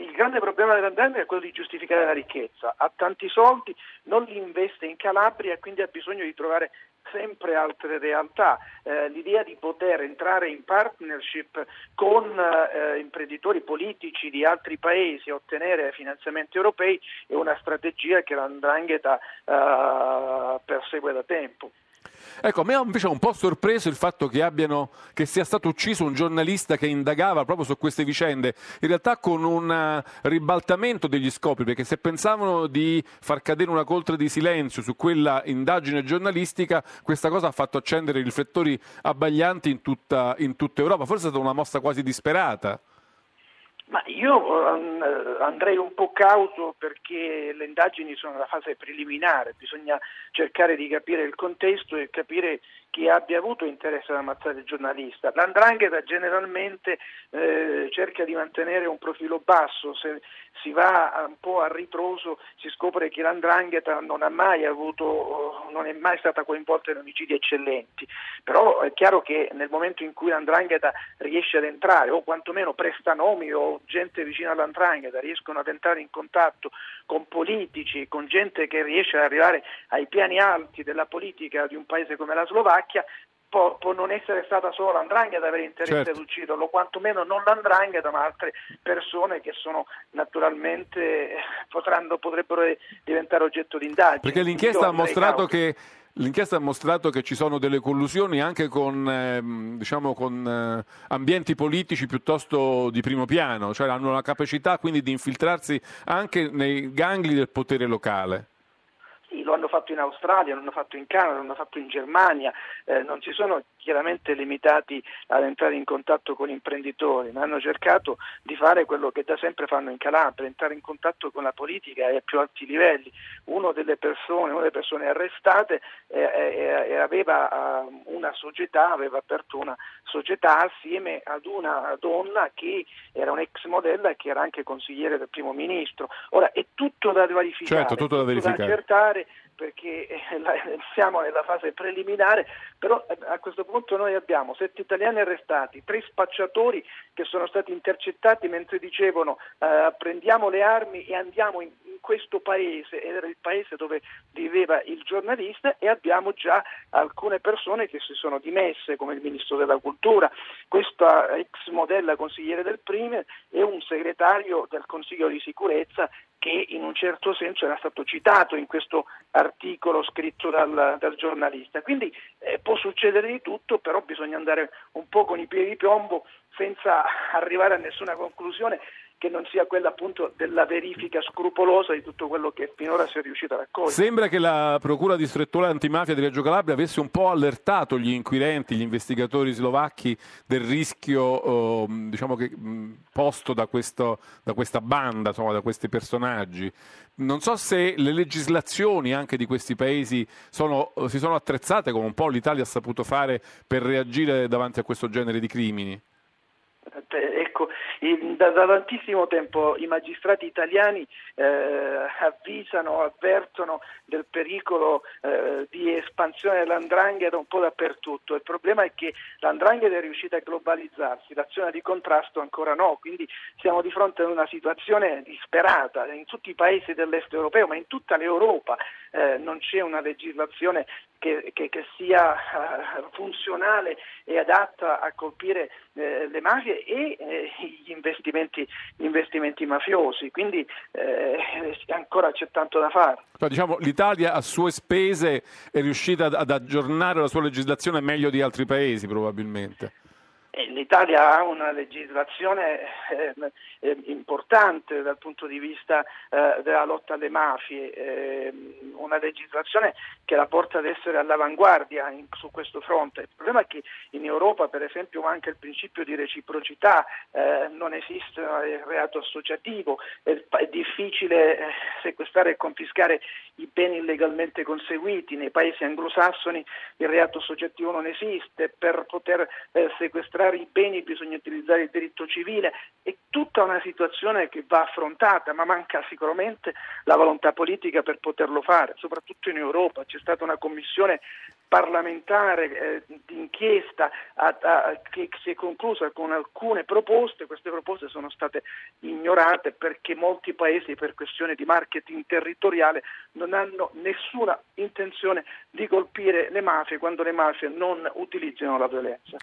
Il grande problema dell'andamento è quello di giustificare la ricchezza. Ha tanti soldi, non li investe in Calabria e quindi ha bisogno di trovare sempre altre realtà. Eh, l'idea di poter entrare in partnership con eh, imprenditori politici di altri paesi e ottenere finanziamenti europei è una strategia che l'Andrangheta eh, persegue da tempo. Ecco, a me invece ha un po' sorpreso il fatto che, abbiano, che, sia stato ucciso un giornalista che indagava proprio su queste vicende, in realtà con un eh, ribaltamento degli scopi, perché se pensavano di far cadere una coltre di silenzio su quella indagine giornalistica, questa cosa ha fatto accendere riflettori abbaglianti in tutta, in tutta Europa, forse è stata una mossa quasi disperata. Ma io eh, andrei un po' cauto perché le indagini sono nella fase preliminare, bisogna cercare di capire il contesto e capire chi abbia avuto interesse ad ammazzare il giornalista. L'andrangheta generalmente eh, cerca di mantenere un profilo basso, se si va un po' a ritroso si scopre che l'andrangheta non, avuto, non è mai stata coinvolta in omicidi eccellenti, però è chiaro che nel momento in cui l'andrangheta riesce ad entrare o quantomeno prestanomi o gente vicina all'andrangheta riescono ad entrare in contatto con politici, con gente che riesce ad arrivare ai piani alti della politica di un paese come la Slovacchia, può, può, non essere stata solo l'andrangheta ad avere interesse certo. ad ucciderlo, quantomeno non l'andrangheta ma altre persone che sono naturalmente potranno, potrebbero diventare oggetto di indagine. Perché l'inchiesta ha mostrato che L'inchiesta ha mostrato che ci sono delle collusioni anche con, eh, diciamo, con eh, ambienti politici piuttosto di primo piano, cioè hanno la capacità quindi di infiltrarsi anche nei gangli del potere locale. Sì, lo hanno fatto in Australia, lo hanno fatto in Canada, lo hanno fatto in Germania, eh, non si sono chiaramente limitati ad entrare in contatto con imprenditori, ma hanno cercato di fare quello che da sempre fanno in Calabria, entrare in contatto con la politica ai più alti livelli. Uno delle persone, una delle persone arrestate eh, eh, aveva uh, una società, aveva aperto una società assieme ad una donna che era un'ex modella e che era anche consigliere del primo ministro. Ora è tutto da verificare, certo, tutto da, verificare. da accertare perché eh, siamo nella fase preliminare, però eh, a questo punto noi abbiamo sette italiani arrestati, tre spacciatori che sono stati intercettati mentre dicevano eh, prendiamo le armi e andiamo in, in, questo paese, era il paese dove viveva il giornalista e abbiamo già alcune persone che si sono dimesse come il ministro della cultura, questa ex modella consigliere del Prime e un segretario del Consiglio di sicurezza che in un certo senso era stato citato in questo articolo scritto dal, dal giornalista. Quindi eh, può succedere di tutto, però bisogna andare un po' con i piedi di piombo senza *laughs* arrivare a nessuna conclusione che non sia quella appunto della verifica scrupolosa di tutto quello che finora si è riuscito a raccogliere. Sembra che la Procura distrettuale antimafia di Reggio Calabria avesse un po' allertato gli inquirenti, gli investigatori slovacchi del rischio oh, diciamo che, posto da, questo, da questa banda, insomma, da questi personaggi. Non so se le legislazioni anche di questi paesi sono, si sono attrezzate come un po' l'Italia ha saputo fare per reagire davanti a questo genere di crimini. Ecco, da, da, tantissimo tempo i magistrati italiani eh, avvisano, avvertono del pericolo eh, di espansione dell'andrangheta un po' dappertutto. Il problema è che l'andrangheta è riuscita a globalizzarsi, l'azione di contrasto ancora no, quindi siamo di fronte a una situazione disperata in tutti i paesi dell'est europeo, ma in tutta l'Europa eh, non c'è una legislazione che, che, che sia uh, funzionale e adatta a colpire eh, le mafie e eh, gli, investimenti, gli, investimenti, mafiosi, quindi eh, ancora c'è tanto da fare. Cioè, diciamo, L'Italia a sue spese è riuscita ad aggiornare la sua legislazione meglio di altri paesi probabilmente. L'Italia ha una legislazione eh, eh, importante dal punto di vista eh, della lotta alle mafie, eh, una legislazione che la porta ad essere all'avanguardia in, su questo fronte. Il problema è che in Europa, per esempio, manca il principio di reciprocità, eh, non esiste il reato associativo, è, è difficile eh, sequestrare e confiscare i beni illegalmente conseguiti. Nei paesi anglosassoni il reato associativo non esiste, per poter sequestrare recuperare i beni bisogna utilizzare il diritto civile, è tutta una situazione che va affrontata, ma manca sicuramente la volontà politica per poterlo fare, soprattutto in Europa. C'è stata una commissione parlamentare eh, d'inchiesta a, a, che si è conclusa con alcune proposte, queste proposte sono state ignorate perché molti paesi per questione di marketing territoriale non hanno nessuna intenzione di colpire le mafie quando le mafie non utilizzano la violenza.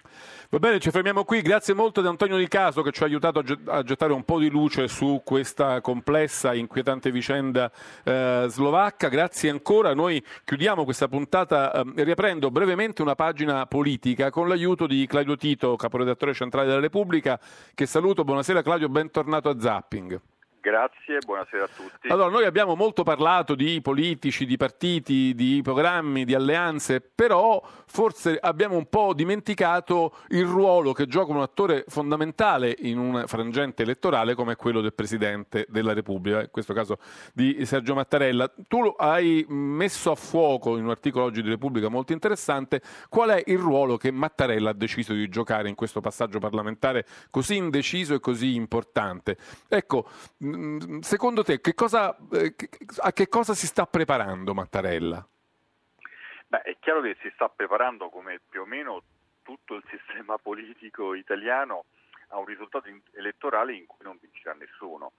Va bene, ci fermiamo qui, grazie molto ad Antonio Di Caso che ci ha aiutato a gettare un po' di luce su questa complessa e inquietante vicenda eh, slovacca, grazie ancora, noi chiudiamo questa puntata eh, riaprendo brevemente una pagina politica con l'aiuto di Claudio Tito, caporedattore centrale della Repubblica, che saluto. Buonasera Claudio, bentornato a Zapping. Grazie, buonasera a tutti. Allora, noi abbiamo molto parlato di politici, di partiti, di programmi, di alleanze, però forse abbiamo un po' dimenticato il ruolo che gioca un attore fondamentale in un frangente elettorale come quello del Presidente della Repubblica, in questo caso di Sergio Mattarella. Tu hai messo a fuoco in un articolo oggi di Repubblica molto interessante qual è il ruolo che Mattarella ha deciso di giocare in questo passaggio parlamentare così indeciso e così importante. Ecco, secondo te che cosa, eh, a che cosa si sta preparando Mattarella? Beh, è chiaro che si sta preparando come più o meno tutto il *laughs* sistema politico italiano a un risultato elettorale in cui non vincerà nessuno.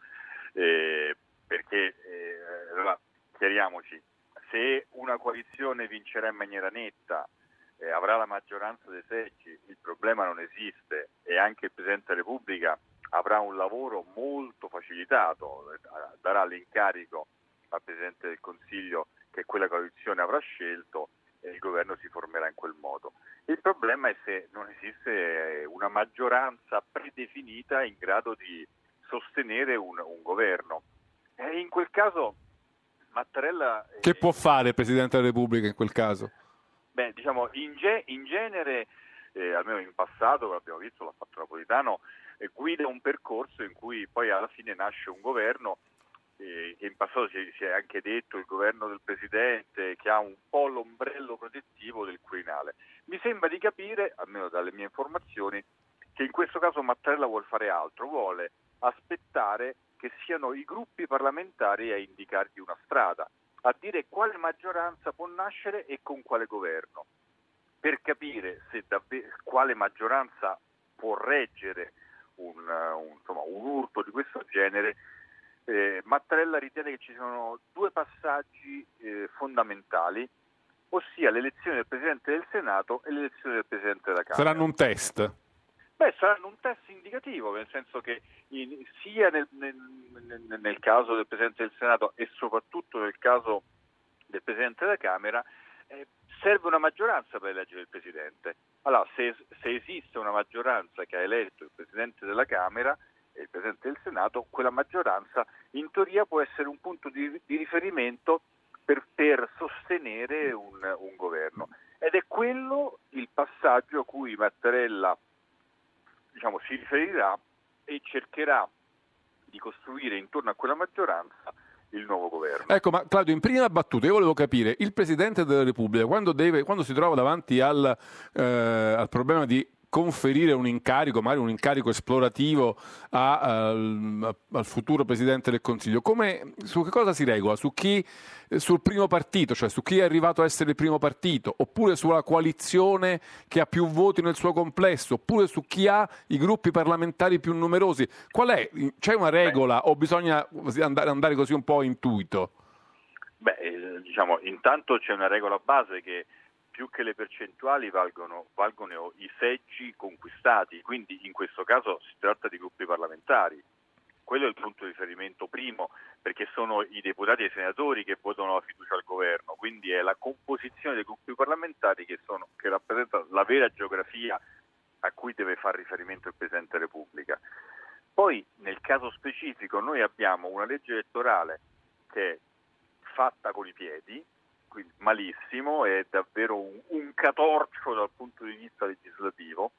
Eh, perché, eh, allora, chiariamoci, se una coalizione vincerà in maniera netta, eh, avrà la maggioranza dei seggi, il problema non esiste e anche il Presidente della Repubblica avrà un lavoro molto facilitato, darà l'incarico al Presidente del Consiglio che quella coalizione avrà scelto e il governo si formerà in quel modo. Il problema è se non esiste una maggioranza predefinita in grado di sostenere un, un governo. E in quel caso Mattarella... Che può fare il Presidente della Repubblica in quel caso? Beh, diciamo, in, ge- in genere eh, almeno in passato, l'abbiamo visto, l'ha fatto Napolitano, guida un percorso in cui poi alla fine nasce un governo eh, che in passato si, si, è anche detto il governo del Presidente che ha un po' l'ombrello protettivo del Quirinale. Mi sembra di capire, almeno dalle mie informazioni, che in questo caso Mattarella vuole fare altro, vuole aspettare che siano i gruppi parlamentari a indicargli una strada, a dire quale maggioranza può nascere e con quale governo, per capire davvero, quale maggioranza può reggere un, un, insomma, un urto di questo genere eh, Mattarella ritiene che ci sono due passaggi eh, fondamentali, ossia l'elezione del Presidente del Senato e l'elezione del Presidente della Camera. Saranno un test? Beh, saranno un test indicativo, nel senso che in, sia nel, nel, nel, nel, caso del Presidente del Senato e soprattutto nel caso del Presidente della Camera eh, serve una maggioranza per eleggere il Presidente. Allora, se, se esiste una maggioranza che ha eletto il Presidente della Camera, e il Presidente del Senato, quella maggioranza in teoria può essere un punto di, di riferimento per, per sostenere un, un, governo. Ed è quello il passaggio a cui Mattarella diciamo, si riferirà e cercherà di costruire intorno a quella maggioranza il nuovo governo. Ecco, ma Claudio, in prima battuta io volevo capire, il Presidente della Repubblica quando, deve, quando si trova davanti al, eh, al problema di conferire un incarico, magari un incarico esplorativo a, al, al, futuro Presidente del Consiglio, come, su che cosa si regola? Su chi, sul primo partito, cioè su chi è arrivato a essere il primo partito, oppure sulla coalizione che ha più voti nel suo complesso, oppure su chi ha i gruppi parlamentari più numerosi? Qual è? C'è una regola o bisogna andare, andare così un po' intuito? Beh, eh, diciamo, intanto c'è una regola base che più che le percentuali valgono, valgono i seggi conquistati, quindi in questo caso si tratta di gruppi parlamentari. Quello è il punto di riferimento primo, perché sono i deputati e i senatori che votano la fiducia al governo, quindi è la composizione dei gruppi parlamentari che, sono, che rappresenta la vera geografia a cui deve fare riferimento il Presidente della Repubblica. Poi nel caso specifico noi abbiamo una legge elettorale che è fatta con i piedi, quindi malissimo, è davvero un, un catorcio dal punto di vista legislativo,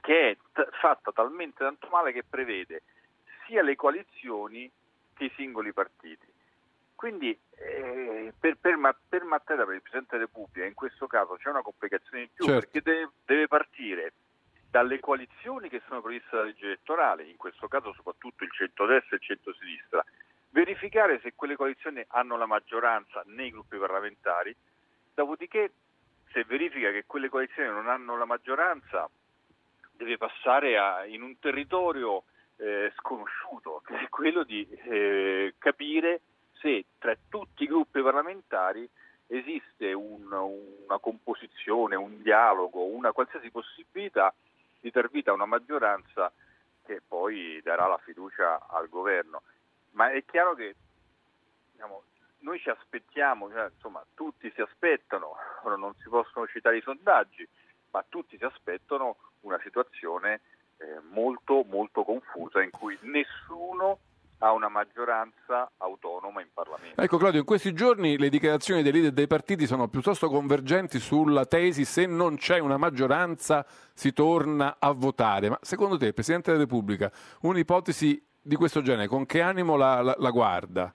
che è t- fatta talmente tanto male che prevede sia le coalizioni che i singoli partiti. Quindi eh, per, per, per Mattarella, per il Presidente della Repubblica, in questo caso c'è una complicazione in più certo. perché deve, deve partire dalle coalizioni che sono previste dalla legge elettorale, in questo caso soprattutto il centro-destra e il centro-sinistra, verificare se quelle coalizioni hanno la maggioranza nei gruppi parlamentari, dopodiché se verifica che quelle coalizioni non hanno la maggioranza deve passare a, in un territorio eh, sconosciuto, che è quello di eh, capire se tra tutti i gruppi parlamentari esiste un, una composizione, un dialogo, una qualsiasi possibilità di dar vita a una maggioranza che poi darà la fiducia al governo ma è chiaro che diciamo, noi ci aspettiamo, cioè, insomma tutti si aspettano, ora non si possono citare i sondaggi, ma tutti si aspettano una situazione eh, molto molto confusa in cui nessuno ha una maggioranza autonoma in Parlamento. Ecco Claudio, in questi giorni le dichiarazioni dei leader dei partiti sono piuttosto convergenti sulla tesi se non c'è una maggioranza si torna a votare. Ma secondo te, Presidente della Repubblica, un'ipotesi di questo genere, con che animo la, la, la guarda?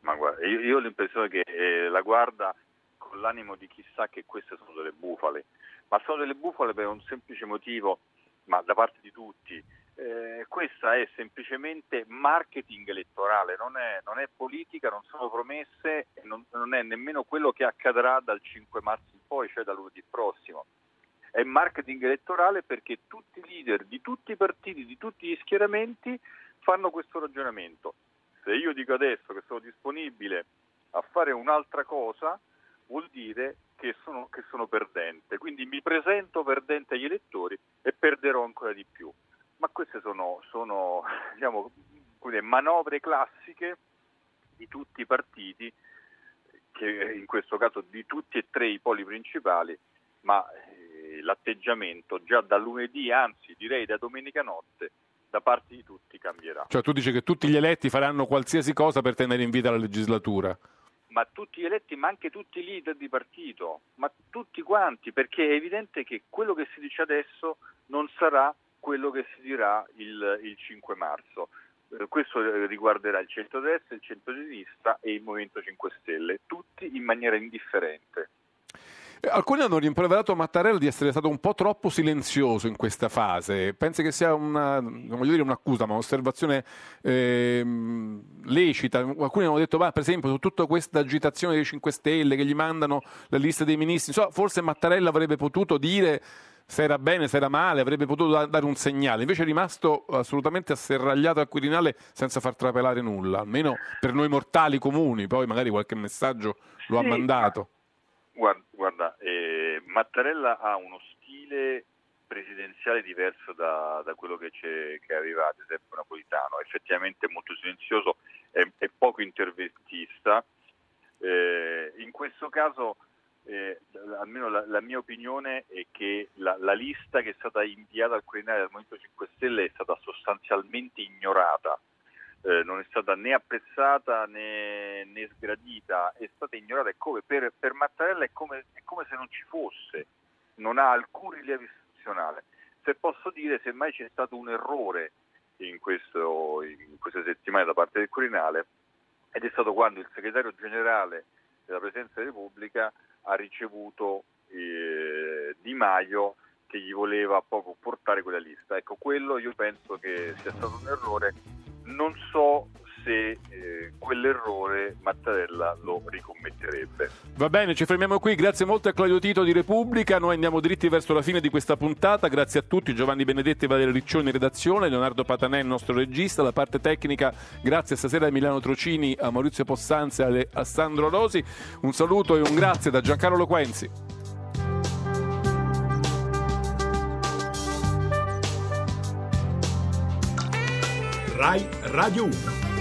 Ma guarda, io, io, ho l'impressione che eh, la guarda con l'animo di chi sa che queste sono delle bufale, ma sono delle bufale per un semplice motivo, ma da parte di tutti. Eh, questa è semplicemente marketing elettorale, non è, non è politica, non sono promesse e non, non, è nemmeno quello che accadrà dal 5 marzo in poi, cioè da lunedì prossimo. È marketing elettorale perché tutti i leader di tutti i partiti, di tutti gli schieramenti fanno questo ragionamento. Se io dico adesso che sono disponibile a fare un'altra cosa, vuol dire che sono, che sono perdente. Quindi mi presento perdente agli elettori e perderò ancora di più. Ma queste sono, sono *laughs* diciamo, manovre classiche di tutti i partiti, che in questo caso di tutti e tre i poli principali, ma eh, l'atteggiamento già da lunedì, anzi direi da domenica notte, da parte di tutti cambierà. Cioè tu dici che tutti gli eletti faranno qualsiasi cosa per tenere in vita la legislatura? ma tutti gli eletti, ma anche tutti i leader di partito, ma tutti quanti, perché è evidente che quello che si dice adesso non sarà quello che si dirà il, il 5 marzo. Eh, questo riguarderà il centro-destra, il centro-sinistra e il Movimento 5 Stelle, tutti in maniera indifferente. Eh, alcuni hanno rimproverato Mattarella di essere stato un po' troppo silenzioso in questa fase. Pensi che sia una, non voglio dire un'accusa, ma un'osservazione eh, lecita? Alcuni hanno detto, va, per esempio, su tutta questa agitazione dei 5 Stelle che gli mandano la lista dei ministri, so, forse Mattarella avrebbe potuto dire se era bene, se era male, avrebbe potuto dare un segnale. Invece è rimasto assolutamente asserragliato al Quirinale senza far trapelare nulla, almeno per noi mortali comuni. Poi magari qualche messaggio lo sì, ha mandato. Guarda, eh, Mattarella ha uno stile presidenziale diverso da, da quello che, che, aveva ad esempio Napolitano, effettivamente molto silenzioso, è, è poco interventista. Eh, in questo caso, eh, almeno la, la, mia opinione è che la, la, lista che è stata inviata al Quirinale del Movimento 5 Stelle è stata sostanzialmente ignorata eh, non è stata né apprezzata né, né, sgradita, è stata ignorata. È come, per, per, Mattarella è come, è come, se non ci fosse, non ha alcun rilievo istituzionale. Se posso dire, semmai c'è stato un errore in, questo, in queste settimane da parte del Quirinale, ed è stato quando il segretario generale della Presidenza della Repubblica ha ricevuto eh, Di Maio che gli voleva poco portare quella lista. Ecco, quello io penso che sia stato un errore non so se eh, quell'errore Mattarella lo ricommetterebbe. Va bene, ci fermiamo qui. Grazie molto a Claudio Tito di Repubblica. Noi andiamo dritti verso la fine di questa puntata. Grazie a tutti, Giovanni Benedetti Valerio Riccioni in redazione, Leonardo Patanè, il nostro regista, la parte tecnica. Grazie stasera a Milano Trocini, a Maurizio Possanze e a Sandro Rosi. Un saluto e un grazie da Giancarlo Quenzi. Rai Radio 1.